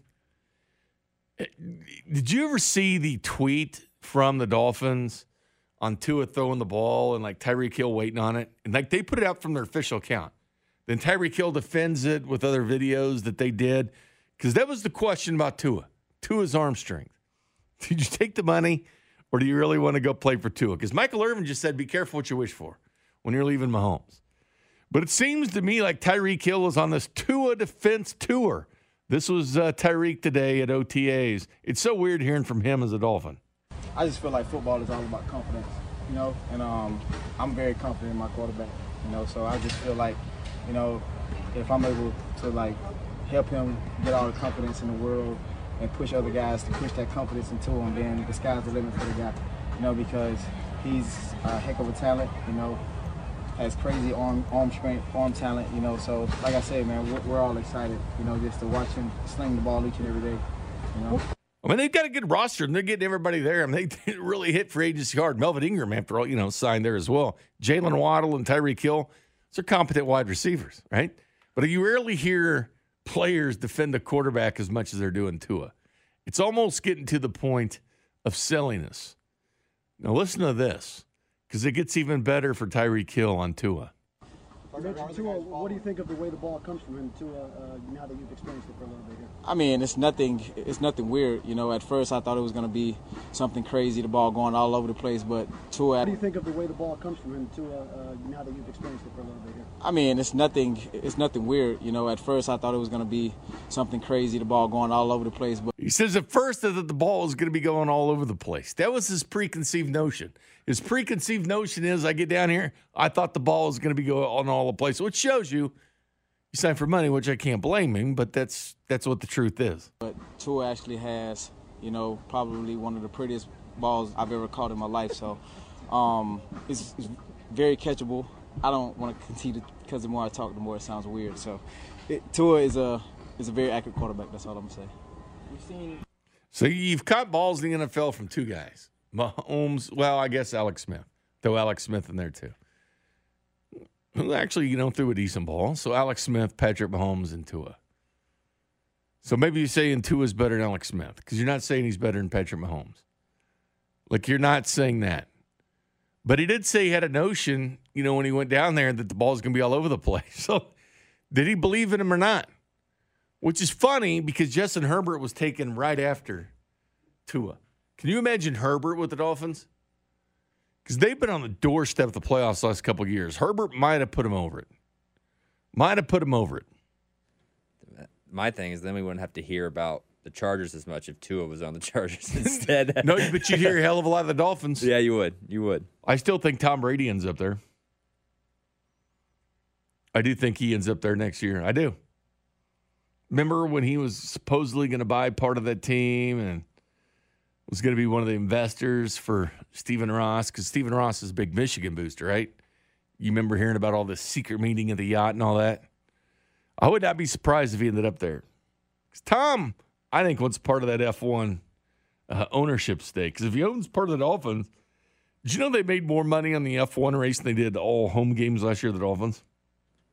eh, Did you ever see the tweet from the Dolphins on Tua throwing the ball and like Tyreek Hill waiting on it? And like they put it out from their official account. Then Tyreek Hill defends it with other videos that they did because that was the question about Tua. Tua's arm strength. Did you take the money or do you really want to go play for Tua? Because Michael Irvin just said, be careful what you wish for when you're leaving Mahomes. But it seems to me like Tyreek Hill is on this Tua defense tour. This was uh, Tyreek today at OTAs. It's so weird hearing from him as a Dolphin. I just feel like football is all about confidence, you know, and um, I'm very confident in my quarterback, you know, so I just feel like, you know, if I'm able to like help him get all the confidence in the world and push other guys to push that confidence into him, then the sky's the limit for the guy, you know, because he's a heck of a talent, you know, has crazy arm arm strength, arm talent, you know. So, like I said, man, we're, we're all excited, you know, just to watch him sling the ball each and every day, you know. I mean, they've got a good roster and they're getting everybody there. I mean, they really hit free agency hard. Melvin Ingram, after all, you know, signed there as well. Jaylen Waddle and Tyreek Hill, they're competent wide receivers, right? But you rarely hear players defend the quarterback as much as they're doing Tua. It's almost getting to the point of silliness. Now, listen to this, because it gets even better for Tyreek Hill on Tua. You mentioned Tua. What do you think of the way the ball comes from him, Tua, uh, now that you've experienced it for a little bit here? I mean, it's nothing. It's nothing weird. You know, at first I thought it was going to be something crazy, the ball going all over the place. But Tua, What do you think of the way the ball comes from him, Tua, uh, now that you've experienced it for a little bit here? I mean, it's nothing. It's nothing weird. You know, at first I thought it was going to be something crazy, the ball going all over the place. But He says at first that the ball was going to be going all over the place. That was his preconceived notion. His preconceived notion is I get down here, I thought the ball was going to be going on all the place, which shows you you signed for money, which I can't blame him, but that's that's what the truth is. but Tua actually has, you know, probably one of the prettiest balls I've ever caught in my life. So, um, it's, it's very catchable. I don't want to continue because the more I talk, the more it sounds weird. So, it, Tua is a is a very accurate quarterback. That's all I'm gonna say. We've seen So you've caught balls in the NFL from two guys. Mahomes, well, I guess Alex Smith. Throw Alex Smith in there too. Who actually, you know, threw a decent ball. So Alex Smith, Patrick Mahomes, and Tua. So maybe you're saying Tua's better than Alex Smith because you're not saying he's better than Patrick Mahomes. Like you're not saying that. But he did say he had a notion, you know, when he went down there that the ball's going to be all over the place. So did he believe in him or not? Which is funny because Justin Herbert was taken right after Tua. Can you imagine Herbert with the Dolphins? Because they've been on the doorstep of the playoffs the last couple of years. Herbert might have put him over it. Might have put him over it. My thing is then we wouldn't have to hear about the Chargers as much if Tua was on the Chargers instead. No, but you'd hear a hell of a lot of the Dolphins. Yeah, you would. You would. I still think Tom Brady ends up there. I do think he ends up there next year. I do. Remember when he was supposedly going to buy part of that team and was going to be one of the investors for Stephen Ross? Because Stephen Ross is a big Michigan booster, right? You remember hearing about all this secret meeting at the yacht and all that? I would not be surprised if he ended up there. 'Cause Tom, I think, wants part of that F1 uh, ownership stake. Because if he owns part of the Dolphins, did you know they made more money on the F1 race than they did all home games last year, the Dolphins?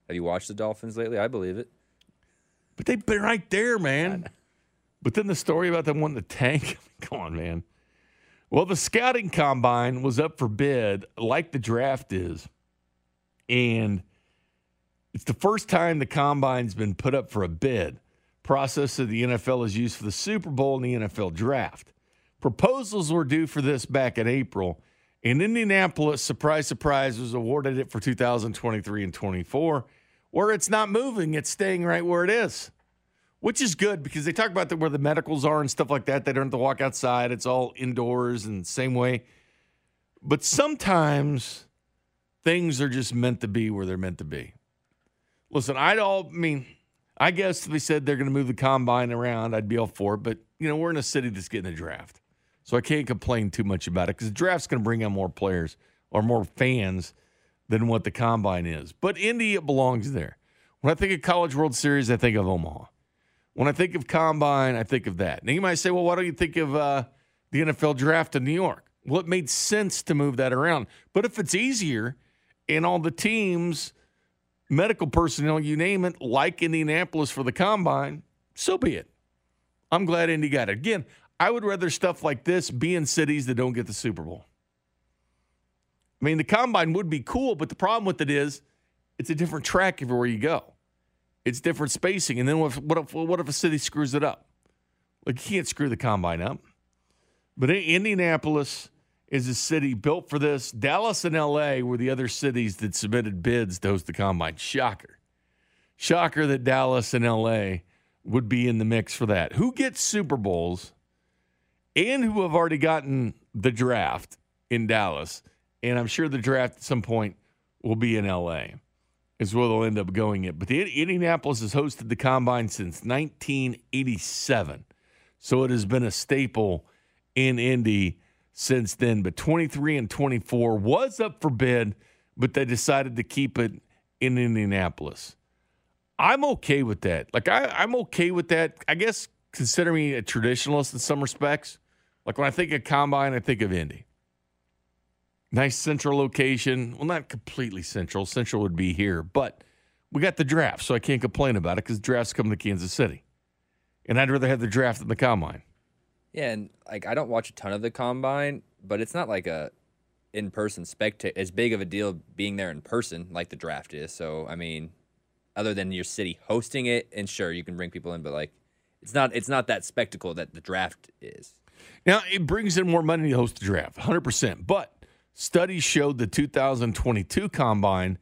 Have you watched the Dolphins lately? I believe it. But they've been right there, man. But then the story about them wanting to tank, come on, man. Well, the scouting combine was up for bid, like the draft is. And it's the first time the combine's been put up for a bid. Process that the NFL has used for the Super Bowl and the NFL draft. Proposals were due for this back in April. And Indianapolis, surprise, surprise, was awarded it for 2023 and 24, where it's not moving, it's staying right where it is which is good because they talk about the, where the medicals are and stuff like that. They don't have to walk outside. It's all indoors and same way. But sometimes things are just meant to be where they're meant to be. Listen, I'd all I mean, I guess if they said they're going to move the combine around, I'd be all for it. But you know, we're in a city that's getting a draft, so I can't complain too much about it because the draft's going to bring on more players or more fans than what the combine is. But Indy it belongs there. When I think of College World Series, I think of Omaha. When I think of combine, I think of that. Now you might say, well, why don't you think of uh, the NFL draft in New York? Well, it made sense to move that around. But if it's easier and all the teams, medical personnel, you name it, like Indianapolis for the combine, so be it. I'm glad Indy got it. Again, I would rather stuff like this be in cities that don't get the Super Bowl. I mean, the combine would be cool, but the problem with it is it's a different track everywhere you go. It's different spacing. And then what if, what if, what if a city screws it up? Like you can't screw the combine up. But Indianapolis is a city built for this. Dallas and LA were the other cities that submitted bids to host the combine. Shocker. Shocker that Dallas and LA would be in the mix for that. Who gets Super Bowls and who have already gotten the draft in Dallas? And I'm sure the draft at some point will be in LA, is where they'll end up going it. But the Indianapolis has hosted the combine since 1987. So it has been a staple in Indy since then. But 23 and 24 was up for bid, but they decided to keep it in Indianapolis. I'm okay with that. Like I, I'm okay with that. I guess considering me a traditionalist in some respects. Like when I think of combine, I think of Indy. Nice central location. Well, not completely central. Central would be here, but we got the draft, so I can't complain about it because drafts come to Kansas City. And I'd rather have the draft than the combine. Yeah, and like I don't watch a ton of the combine, but it's not like a in person spectate as big of a deal being there in person like the draft is. So I mean, other than your city hosting it, and sure you can bring people in, but like it's not it's not that spectacle that the draft is. Now it brings in more money to host the draft, 100. percent But studies showed the 2022 combine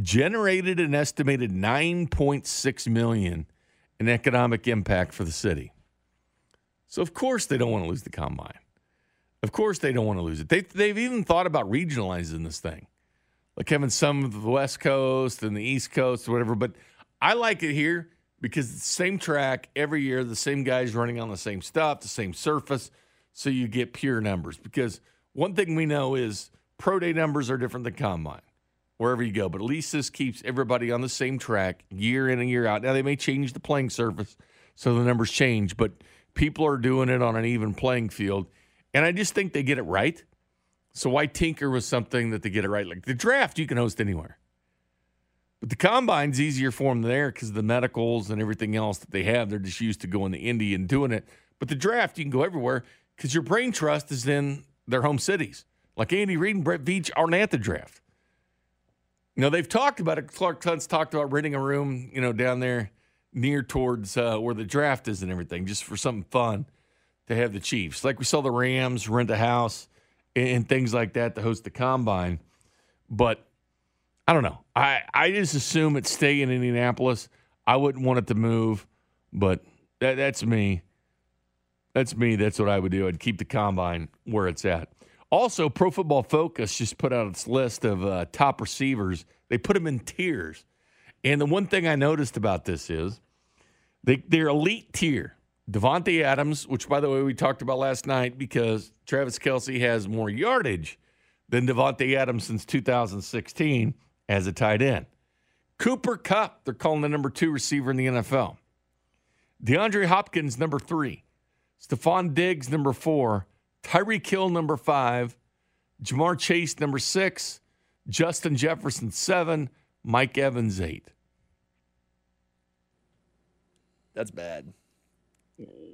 generated an estimated 9.6 million in economic impact for the city. So of course they don't want to lose the combine. Of course they don't want to lose it. They they've even thought about regionalizing this thing, like having some of the West Coast and the East Coast or whatever. But I like it here because it's the same track every year, the same guys running on the same stuff, the same surface, so you get pure numbers. Because one thing we know is pro day numbers are different than combine wherever you go. But at least this keeps everybody on the same track year in and year out. Now they may change the playing surface, so the numbers change, but people are doing it on an even playing field. And I just think they get it right. So why tinker with something that they get it right? Like the draft, you can host anywhere. But the combine's easier for them there because the medicals and everything else that they have, they're just used to going to Indy and doing it. But the draft, you can go everywhere because your brain trust is in their home cities. Like Andy Reid and Brett Veach aren't at the draft. You know, they've talked about it. Clark Hunt's talked about renting a room, you know, down there near towards uh, where the draft is and everything, just for something fun to have the Chiefs. Like we saw the Rams rent a house and, and things like that to host the combine. But I don't know. I, I just assume it's stay in Indianapolis. I wouldn't want it to move, but that, that's me. That's me. That's what I would do. I'd keep the combine where it's at. Also, Pro Football Focus just put out its list of uh, top receivers. They put them in tiers. And the one thing I noticed about this is they, they're elite tier. Davante Adams, which by the way we talked about last night because Travis Kelce has more yardage than Davante Adams since 2016 as a tight end. Cooper Kupp, they're calling the number two receiver in the NFL. DeAndre Hopkins, number three. Stefon Diggs, number four. Tyreek Hill, number five. Ja'Marr Chase, number six. Justin Jefferson, seven. Mike Evans, eight. That's bad.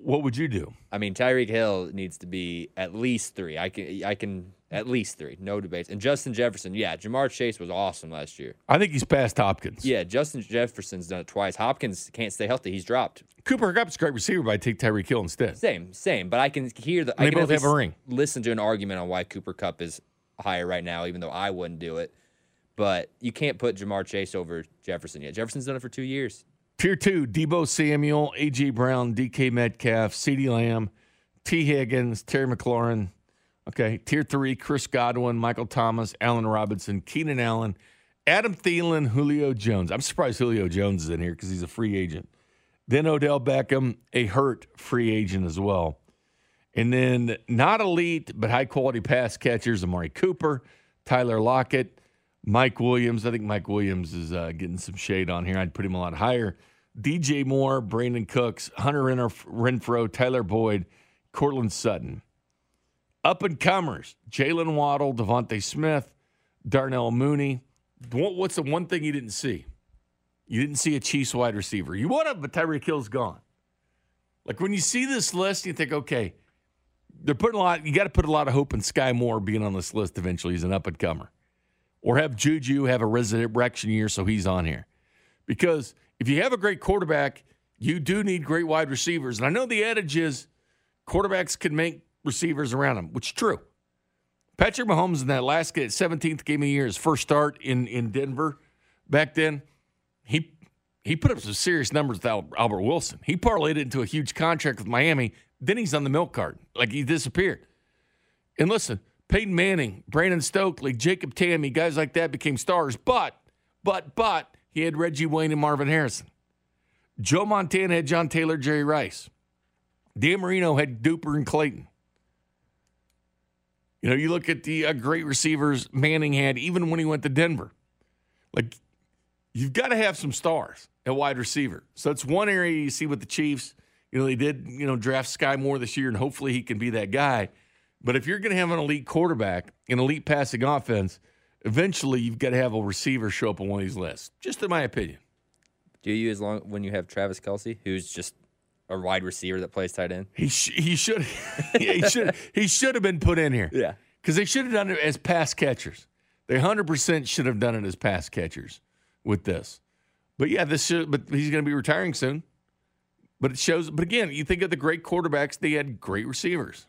What would you do? I mean, Tyreek Hill needs to be at least three. I can, I can, at least three, no debates. And Justin Jefferson, yeah, Ja'Marr Chase was awesome last year. I think he's past Hopkins. Yeah, Justin Jefferson's done it twice. Hopkins can't stay healthy; he's dropped. Cooper Kupp's a great receiver, but I take Tyreek Hill instead. Same, same. But I can hear the. And I they can both have a ring. Listen to an argument on why Cooper Kupp is higher right now, even though I wouldn't do it. But you can't put Ja'Marr Chase over Jefferson yet. Jefferson's done it for two years. Tier two, Deebo Samuel, A.J. Brown, D.K. Metcalf, CeeDee Lamb, Tee Higgins, Terry McLaurin. Okay. Tier three, Chris Godwin, Michael Thomas, Allen Robinson, Keenan Allen, Adam Thielen, Julio Jones. I'm surprised Julio Jones is in here because he's a free agent. Then Odell Beckham, a hurt free agent as well. And then not elite, but high quality pass catchers, Amari Cooper, Tyler Lockett, Mike Williams. I think Mike Williams is uh, getting some shade on here. I'd put him a lot higher. DJ Moore, Brandin Cooks, Hunter Renfrow, Tyler Boyd, Courtland Sutton. Up and comers, Jaylen Waddle, DeVonta Smith, Darnell Mooney. What's the one thing you didn't see? You didn't see a Chiefs wide receiver. You would have, but Tyreek Hill's gone. Like when you see this list, you think, okay, they're putting a lot. You got to put a lot of hope in Skyy Moore being on this list eventually. He's an up and comer, or have Juju have a resurrection year so he's on here. Because if you have a great quarterback, you do need great wide receivers. And I know the adage is quarterbacks can make receivers around them, which is true. Patrick Mahomes in that last 17th game of the year, his first start in, in Denver back then, he he put up some serious numbers with Albert Wilson. He parlayed it into a huge contract with Miami. Then he's on the milk cart, like he disappeared. And listen, Peyton Manning, Brandon Stokley, Jacob Tamme, guys like that became stars. But, but, but, he had Reggie Wayne and Marvin Harrison. Joe Montana had John Taylor, Jerry Rice. Dan Marino had Duper and Clayton. You know, you look at the uh, great receivers Manning had, even when he went to Denver. Like, you've got to have some stars at wide receiver. So that's one area you see with the Chiefs. You know, they did, you know, draft Skyy Moore this year, and hopefully he can be that guy. But if you're going to have an elite quarterback, an elite passing offense, eventually you've got to have a receiver show up on one of these lists. Just in my opinion. Do you as long when you have Travis Kelce, who's just a wide receiver that plays tight end? He sh- he should he should he should have been put in here. Yeah, because they should have done it as pass catchers. They hundred percent should have done it as pass catchers with this. But yeah, this should. But he's going to be retiring soon. But it shows. But again, you think of the great quarterbacks; they had great receivers.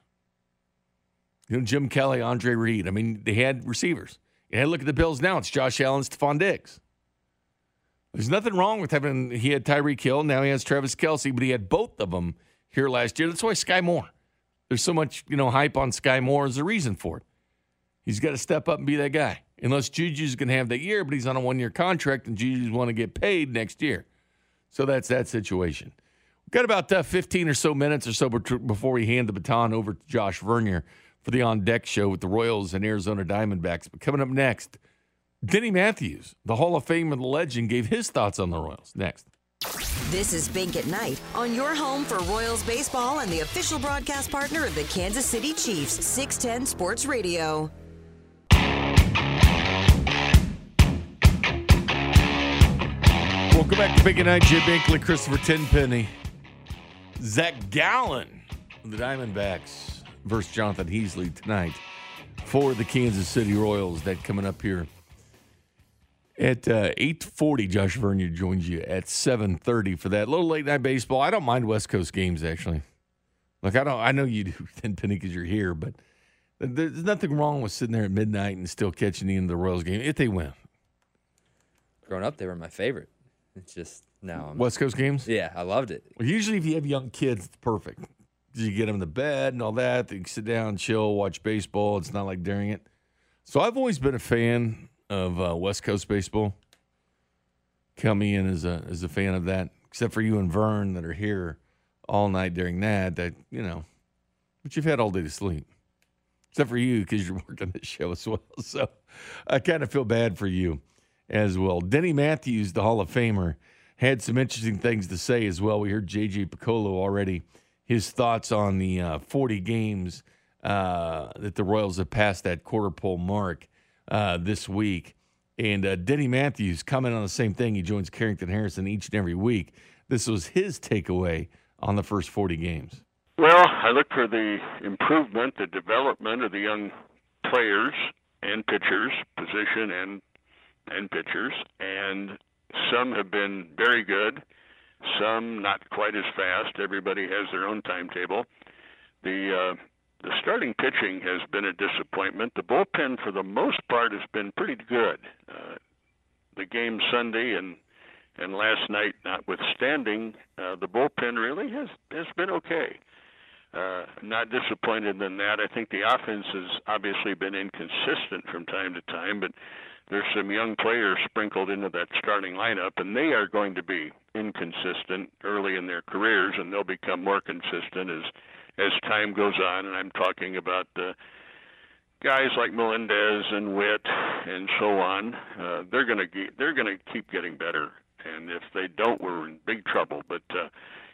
You know, Jim Kelly, Andre Reed. I mean, they had receivers. To look at the Bills now. It's Josh Allen, Stefon Diggs. There's nothing wrong with having. He had Tyreek Hill. Now he has Travis Kelce, but he had both of them here last year. That's why Skyy Moore. There's so much you know hype on Skyy Moore. Is a reason for it. He's got to step up and be that guy. Unless Juju's going to have that year, but he's on a one year contract and Juju's want to get paid next year. So that's that situation. We've got about uh, 15 or so minutes or so before we hand the baton over to Josh Vernier for the On Deck show with the Royals and Arizona Diamondbacks. But coming up next, Denny Matthews, the Hall of Fame and the legend, gave his thoughts on the Royals. Next. This is Bink at Night on your home for Royals baseball and the official broadcast partner of the Kansas City Chiefs, 610 Sports Radio. Welcome back to Bink at Night. Jay Binkley, Christopher Tenpenny, Zach Gallen, the Diamondbacks versus Jonathan Heasley tonight for the Kansas City Royals. That coming up here at uh, 8.40. Josh Vernier joins you at 7.30 for that. little late night baseball. I don't mind West Coast games, actually. Look, I don't. I know you do, Tenpenny, because you're here, but there's nothing wrong with sitting there at midnight and still catching the end of the Royals game if they win. Growing up, they were my favorite. It's just now West Coast games. Yeah, I loved it. Well, usually, if you have young kids, it's perfect. You get them in the bed and all that. They sit down, chill, watch baseball. It's not like during it. So I've always been a fan of uh, West Coast baseball. Count me in as a as a fan of that. Except for you and Vern that are here all night during that. That you know, but you've had all day to sleep. Except for you because you're working the show as well. So I kind of feel bad for you as well. Denny Matthews, the Hall of Famer, had some interesting things to say as well. We heard JJ Piccolo already, his thoughts on the uh, 40 games uh, that the Royals have passed that quarter pole mark uh, this week. And uh, Denny Matthews comment on the same thing. He joins Carrington Harrison each and every week. This was his takeaway on the first 40 games. Well, I look for the improvement, the development of the young players and pitchers, position and and pitchers, and some have been very good, some not quite as fast. Everybody has their own timetable. The uh, the starting pitching has been a disappointment. The bullpen, for the most part, has been pretty good. Uh, the game Sunday and and last night, notwithstanding, uh, the bullpen really has has been okay. Uh, not disappointed in that. I think the offense has obviously been inconsistent from time to time, but there's some young players sprinkled into that starting lineup, and they are going to be inconsistent early in their careers, and they'll become more consistent as as time goes on. And I'm talking about uh, guys like Melendez and Witt and so on. Uh, they're going to they're going to keep getting better, and if they don't, we're in big trouble. But uh,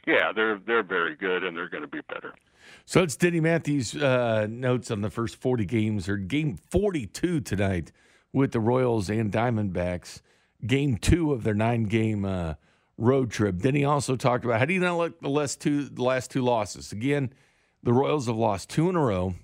yeah, they're they're very good, and they're going to be better. So it's Denny Matthews' uh, notes on the first 40 games, or game 42 tonight with the Royals and Diamondbacks. Game two of their nine-game uh, road trip. Then he also talked about how do you not look the last two the last two losses again. The Royals have lost two in a row,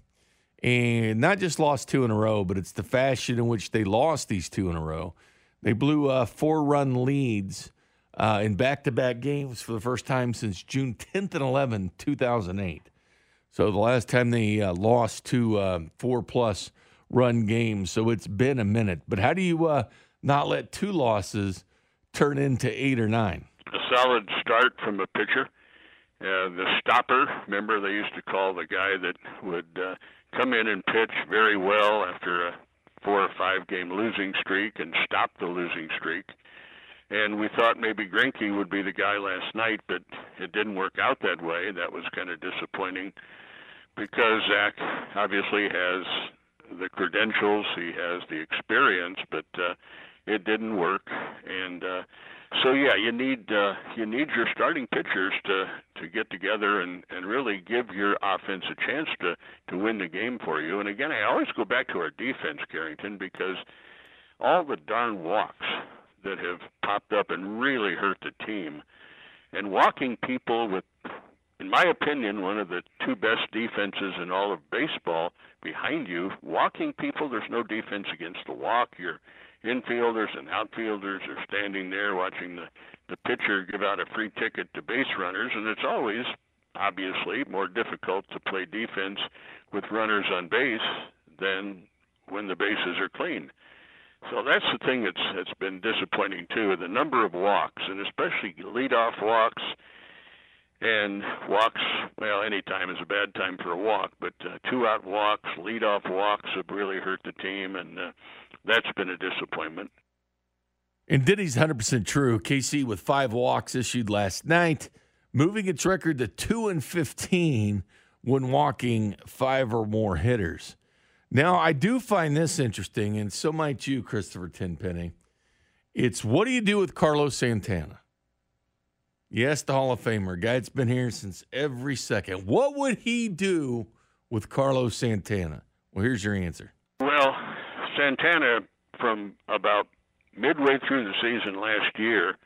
and not just lost two in a row, but it's the fashion in which they lost these two in a row. They blew uh, four-run leads uh, in back-to-back games for the first time since June 10th and 11, 2008. So the last time they uh, lost to uh, four plus run games. So it's been a minute. But how do you uh, not let two losses turn into eight or nine? A solid start from a pitcher. Uh, the stopper, remember they used to call the guy that would uh, come in and pitch very well after a four or five game losing streak and stop the losing streak. And we thought maybe Greinke would be the guy last night, but it didn't work out that way. That was kind of disappointing because Zach obviously has the credentials, he has the experience, but uh, it didn't work. And uh, so yeah, you need uh, you need your starting pitchers to to get together and and really give your offense a chance to to win the game for you. And again, I always go back to our defense, Carrington, because all the darn walks that have popped up and really hurt the team, and walking people with in my opinion, one of the two best defenses in all of baseball behind you. Walking people, there's no defense against the walk. Your infielders and outfielders are standing there watching the, the pitcher give out a free ticket to base runners, and it's always, obviously, more difficult to play defense with runners on base than when the bases are clean. So that's the thing that's that's been disappointing too. The number of walks, and especially leadoff walks and walks, well, any time is a bad time for a walk, but uh, two out walks, lead off walks have really hurt the team, and uh, that's been a disappointment. And Diddy's 100% true. KC with five walks issued last night, moving its record to 2 and 15 when walking five or more hitters. Now, I do find this interesting, and so might you, Christopher Tenpenny. It's what do you do with Carlos Santana? Yes, the Hall of Famer. Guy that's been here since every second. What would he do with Carlos Santana? Well, here's your answer. Well, Santana, from about midway through the season last year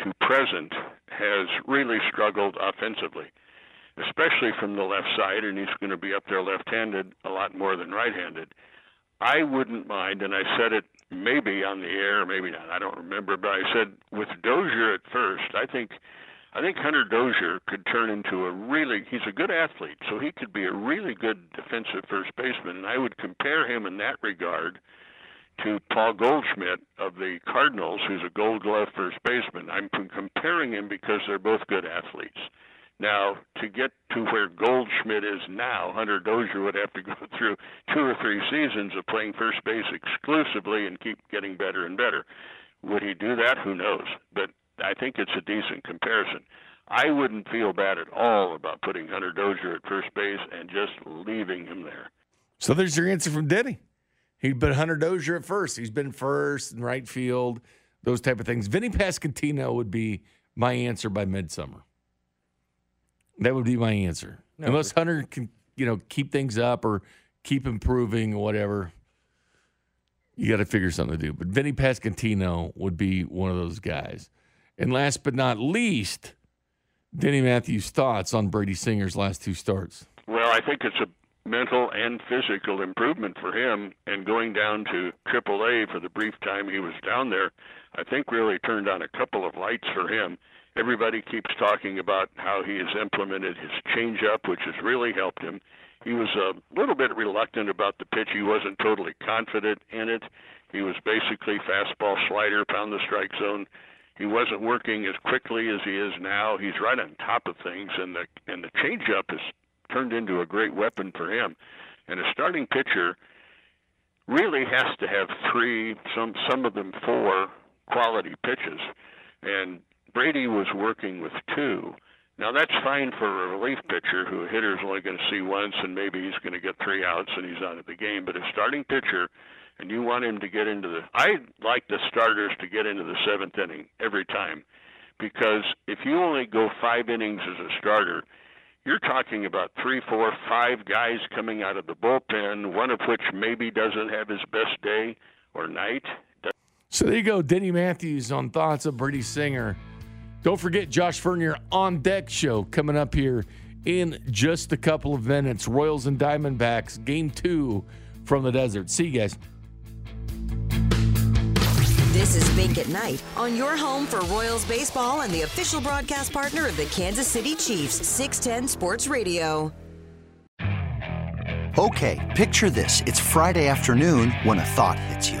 to present, has really struggled offensively, especially from the left side, and he's going to be up there left handed a lot more than right handed. I wouldn't mind, and I said it maybe on the air, maybe not. I don't remember, but I said with Dozier at first, I think I think Hunter Dozier could turn into a really he's a good athlete, so he could be a really good defensive first baseman, and I would compare him in that regard to Paul Goldschmidt of the Cardinals, who's a Gold Glove first baseman. I'm comparing him because they're both good athletes. Now, to get to where Goldschmidt is now, Hunter Dozier would have to go through two or three seasons of playing first base exclusively and keep getting better and better. Would he do that? Who knows? But I think it's a decent comparison. I wouldn't feel bad at all about putting Hunter Dozier at first base and just leaving him there. So there's your answer from Denny. He'd put Hunter Dozier at first. He's been first in right field, those type of things. Vinny Pasquantino would be my answer by midsummer. That would be my answer. No, Unless Hunter can, you know, keep things up or keep improving or whatever, you got to figure something to do. But Vinny Pasquantino would be one of those guys. And last but not least, Denny Matthews' thoughts on Brady Singer's last two starts. Well, I think it's a mental and physical improvement for him, and going down to AAA for the brief time he was down there, I think really turned on a couple of lights for him. Everybody keeps talking about how he has implemented his changeup, which has really helped him. He was a little bit reluctant about the pitch. He wasn't totally confident in it. He was basically fastball slider, pound the strike zone. He wasn't working as quickly as he is now. He's right on top of things, and the and the changeup has turned into a great weapon for him. And a starting pitcher really has to have three, some some of them four quality pitches. And Brady was working with two. Now that's fine for a relief pitcher who a hitter's only going to see once and maybe he's going to get three outs and he's out of the game. But a starting pitcher, and you want him to get into the. I like the starters to get into the seventh inning every time, because if you only go five innings as a starter, you're talking about three, four, five guys coming out of the bullpen, one of which maybe doesn't have his best day or night. So there you go, Denny Matthews on thoughts of Brady Singer. Don't forget Josh Vernier on deck show coming up here in just a couple of minutes. Royals and Diamondbacks, game two from the desert. See you guys. This is Bink at Night on your home for Royals baseball and the official broadcast partner of the Kansas City Chiefs, 610 Sports Radio. Okay, picture this. It's Friday afternoon when a thought hits you.